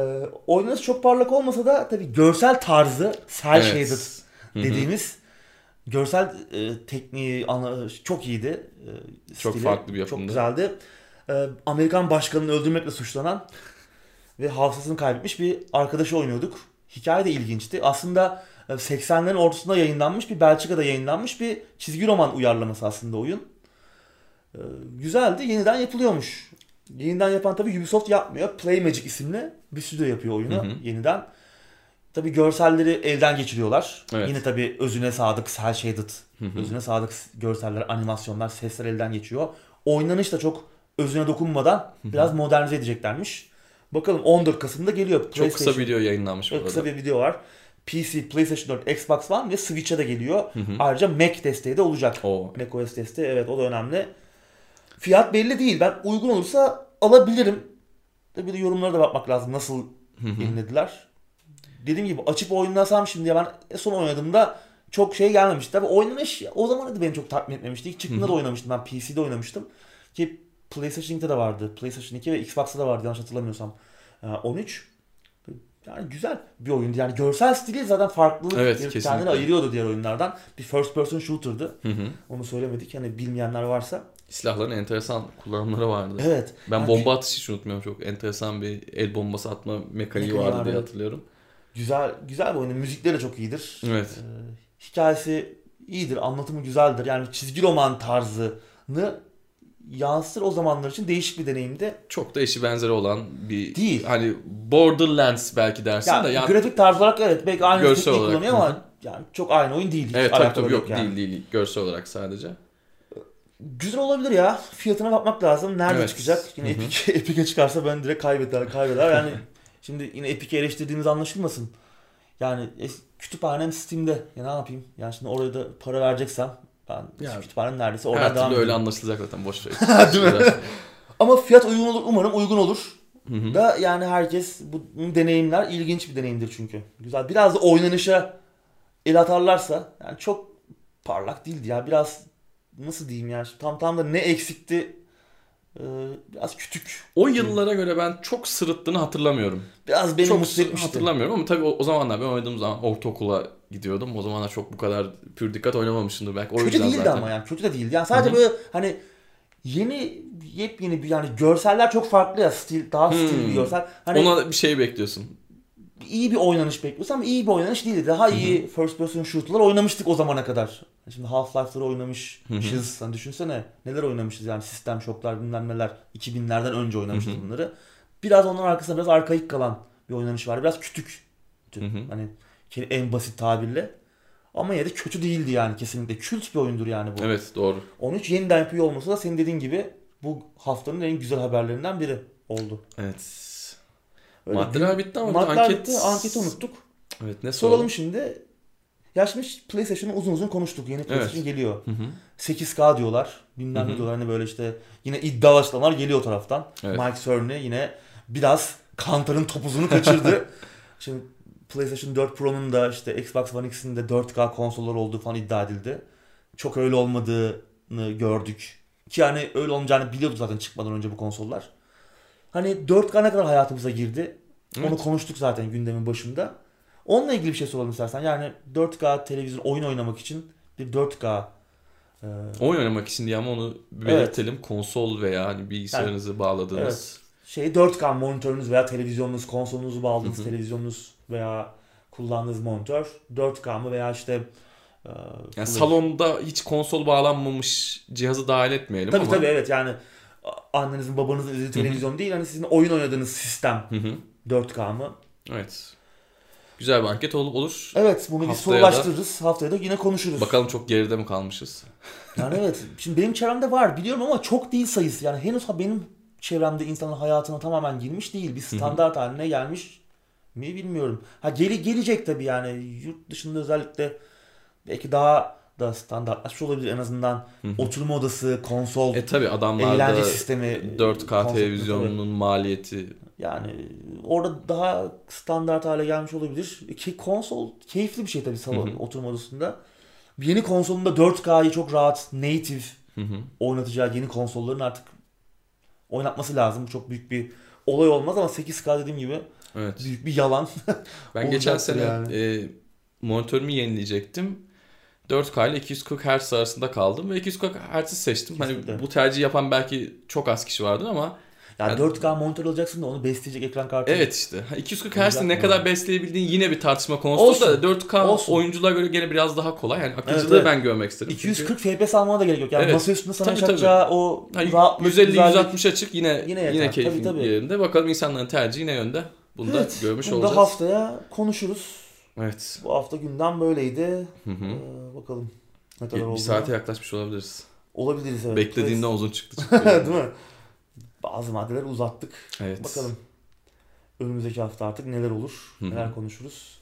oynanış çok parlak olmasa da tabii görsel tarzı cel shaded Hı hı. dediğimiz görsel e, tekniği ana, çok iyiydi. E, Çok stili farklı bir Çok yapımdı. güzeldi. E, Amerikan başkanını öldürmekle suçlanan ve hafızasını kaybetmiş bir arkadaşı oynuyorduk. Hikaye de ilginçti. Aslında e, 80'lerin ortasında yayınlanmış bir Belçika'da yayınlanmış bir çizgi roman uyarlaması aslında oyun. E, güzeldi. Yeniden yapılıyormuş. Yeniden yapan tabii Ubisoft yapmıyor. Playmagic isimli bir stüdyo yapıyor oyunu Hı hı. yeniden. Tabii görselleri elden geçiriyorlar. Evet. Yine tabii özüne sadık cel shaded, Hı hı. özüne sadık görseller, animasyonlar, sesler elden geçiyor. Oynanış da çok özüne dokunmadan biraz modernize edeceklermiş. Bakalım 14 Kasım'da geliyor. Çok kısa video yayınlanmış bu Evet, arada. kısa bir video var. PC, PlayStation 4, Xbox One ve Switch'e de geliyor. Ayrıca Mac desteği de olacak. O macOS desteği evet o da önemli. Fiyat belli değil. Ben uygun olursa alabilirim. Tabii de yorumlara da bakmak lazım. Nasıl yenilediler. Dediğim gibi açıp oynasam şimdi ben son oynadığımda çok şey gelmemişti. Tabii oynanış o zaman da beni çok tatmin etmemişti. İlk çıktığında da oynamıştım. Ben PC'de oynamıştım. Ki PlayStation 2'de de vardı. PlayStation 2 ve Xbox'ta da vardı yanlış hatırlamıyorsam. Ee, 13. Yani güzel bir oyundu. Yani görsel stili zaten farklı. Evet, kendini ayırıyordu diğer oyunlardan. Bir first person shooter'dı. Hı hı. Onu söylemedik. Hani bilmeyenler varsa. Silahların enteresan kullanımları vardı. Evet. Ben Yani bomba atışı hiç unutmuyorum. Çok enteresan bir el bombası atma mekaniği Mekaniği vardı diye hatırlıyorum. Güzel güzel bir oyun. Müzikleri de çok iyidir. Evet. Ee, hikayesi iyidir. Anlatımı güzeldir. Yani çizgi roman tarzını yansıtır o zamanlar için değişik bir deneyimdi. Çok da eşi benzeri olan bir Değil. hani Borderlands belki dersin Yani de ya grafik tarz olarak evet belki aynı Görsel teknik kullanıyor ama yani çok aynı oyun değil. Hiç Evet tabii tabii yok yani. değil değil görsel olarak sadece. Güzel olabilir ya. Fiyatına bakmak lazım. Nerede Evet. çıkacak? Yine. Epic, Epic'e çıkarsa ben direkt kaybeder kaybeder. Yani şimdi yine Epic'i eleştirdiğimiz anlaşılmasın. Yani kütüphanem Steam'de. Ya ne yapayım? Yani şimdi oraya da para vereceksem ben Ya, kütüphanem neredeyse oradan Her devam öyle edeyim. anlaşılacak zaten boş ver. Değil mi? Ama fiyat uygun olur. Umarım uygun olur. Hı hı. Da yani herkes bu deneyimler ilginç bir deneyimdir çünkü. Güzel. Biraz da oynanışa el atarlarsa yani çok parlak değildi ya. Biraz nasıl diyeyim ya tam tam da ne eksikti biraz küçük. O yıllara göre ben çok sırıttığını hatırlamıyorum. Biraz beni çok mutlu etmişti. hatırlamıyorum ama tabii o, o zamanlar ben oynadığım zaman ortaokula gidiyordum. O zamanlar çok bu kadar pür dikkat oynamamışımdır belki. O Kötü değildi zaten. ama yani kötü de değildi. Yani sadece Hı hı. böyle hani yeni yepyeni bir yani görseller çok farklı ya stil daha stil bir Hmm. görsel. Hani Ona bir şey bekliyorsun. İyi bir oynanış bekliyorsun ama iyi bir oynanış değildi. Daha iyi first person shooter'lar oynamıştık o zamana kadar. Şimdi Half-Life'ları oynamışız. Hani düşünsene neler oynamışız yani sistem şoklar bilmem neler. 2000'lerden önce oynamışız Hı hı. bunları. Biraz onların arkasında biraz arkaik kalan bir oynanış var. Biraz küçük. Hı hı. Hani en basit tabirle. Ama yine de kötü değildi yani kesinlikle. Kült bir oyundur yani bu. Evet doğru. 13 yeniden yapıyor olması da senin dediğin gibi bu haftanın en güzel haberlerinden biri oldu. Evet. Öyle Maddeler bitti ama Maddeler anket... bitti. Anketi unuttuk. Evet ne Soralım soralım? şimdi. Ya şimdi PlayStation'ı uzun uzun konuştuk. Yeni PlayStation geliyor. Hı hı. 8K diyorlar. Bilmem ne diyorlar. Hani böyle işte yine iddialı açıklamalar geliyor o taraftan. Evet. Mike Cerny yine biraz Kantar'ın topuzunu kaçırdı. şimdi PlayStation 4 Pro'nun da işte Xbox One X'in de 4K konsollar olduğu falan iddia edildi. Çok öyle olmadığını gördük. Ki hani öyle olmayacağını biliyorduk zaten çıkmadan önce bu konsollar. Hani 4K ne kadar hayatımıza girdi? Onu Evet. konuştuk zaten gündemin başında. Onunla ilgili bir şey soralım istersen. Yani 4K televizyon oyun oynamak için bir 4K e, Oyun oynamak için diye ama onu bir Evet. belirtelim. Konsol veya hani bilgisayarınızı bağladığınız. şey 4K monitörünüz veya televizyonunuz, konsolunuzu bağladığınız televizyonunuz veya kullandığınız monitör 4K mı veya işte e, Yani salonda hiç konsol bağlanmamış cihazı dahil etmeyelim Tabii ama. tabii evet yani annenizin babanızın izlediği televizyon değil hani sizin oyun oynadığınız sistem Hı hı. 4K mı? Evet. Güzel bir anket ol- olur. Evet bunu bir Haftaya da- sorulaştırırız. Haftaya da yine konuşuruz. Bakalım çok geride mi kalmışız? Yani evet. Şimdi benim çevremde var biliyorum ama çok değil sayısı. Yani henüz benim çevremde insanın hayatına tamamen girmiş değil. Bir standart haline gelmiş mi bilmiyorum. Ha geri gelecek tabii yani yurt dışında özellikle belki daha da standartlaşmış olabilir en azından oturma odası, konsol, E tabi adamlarda eğlence sistemi 4K konsepti tabii. televizyonunun maliyeti Yani orada daha standart hale gelmiş olabilir. Ki konsol keyifli bir şey tabii salon Hı hı. oturma odasında. Yeni konsolunda 4K'yı çok rahat native Hı hı. oynatacağı yeni konsolların artık oynatması lazım. Bu çok büyük bir olay olmaz ama 8K dediğim gibi Evet. büyük bir yalan. Ben geçen sene yani. e, monitörümü yenileyecektim. 4K ile 240 Hz arasında kaldım ve 240 Hz'i seçtim. Kesinlikle. Hani bu tercih yapan belki çok az kişi vardır ama Yani Yani- 4K monitör alacaksın da onu besleyecek ekran kartı. evet işte Ha, 240 Olacak Hz'i ne kadar besleyebildiğin yine bir tartışma konusu Olsun. da 4K Olsun. oyunculara göre gene biraz daha kolay. Yani akıcılığı Evet, evet. ben görmek istedim. Çünkü- 240 FPS almana da gerek yok. Yani Evet. masa üstünde sana Tabii, yaşatacağı o Ha, rahatlık, 150 güzellik. 160 açık yine Yine yine, yeter. keyfin Tabii, tabii. yerinde. Bakalım insanların tercihi ne yönde? Bunu da Evet, görmüş bunu da olacağız. haftaya konuşuruz. Evet. Bu hafta gündem böyleydi. Hı hı. Ee, bakalım ne kadar oldu. bir saate yaklaşmış olabiliriz. Olabiliriz evet. Beklediğinden uzun çıktı. çünkü. Değil mi? Bazı maddeleri uzattık. evet. Bakalım önümüzdeki hafta artık neler olur, Hı hı. neler konuşuruz.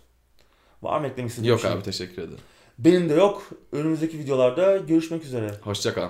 Var mı eklemek istediğin Yok şey? abi teşekkür ederim. Benim de yok. Önümüzdeki videolarda görüşmek üzere. Hoşça kal.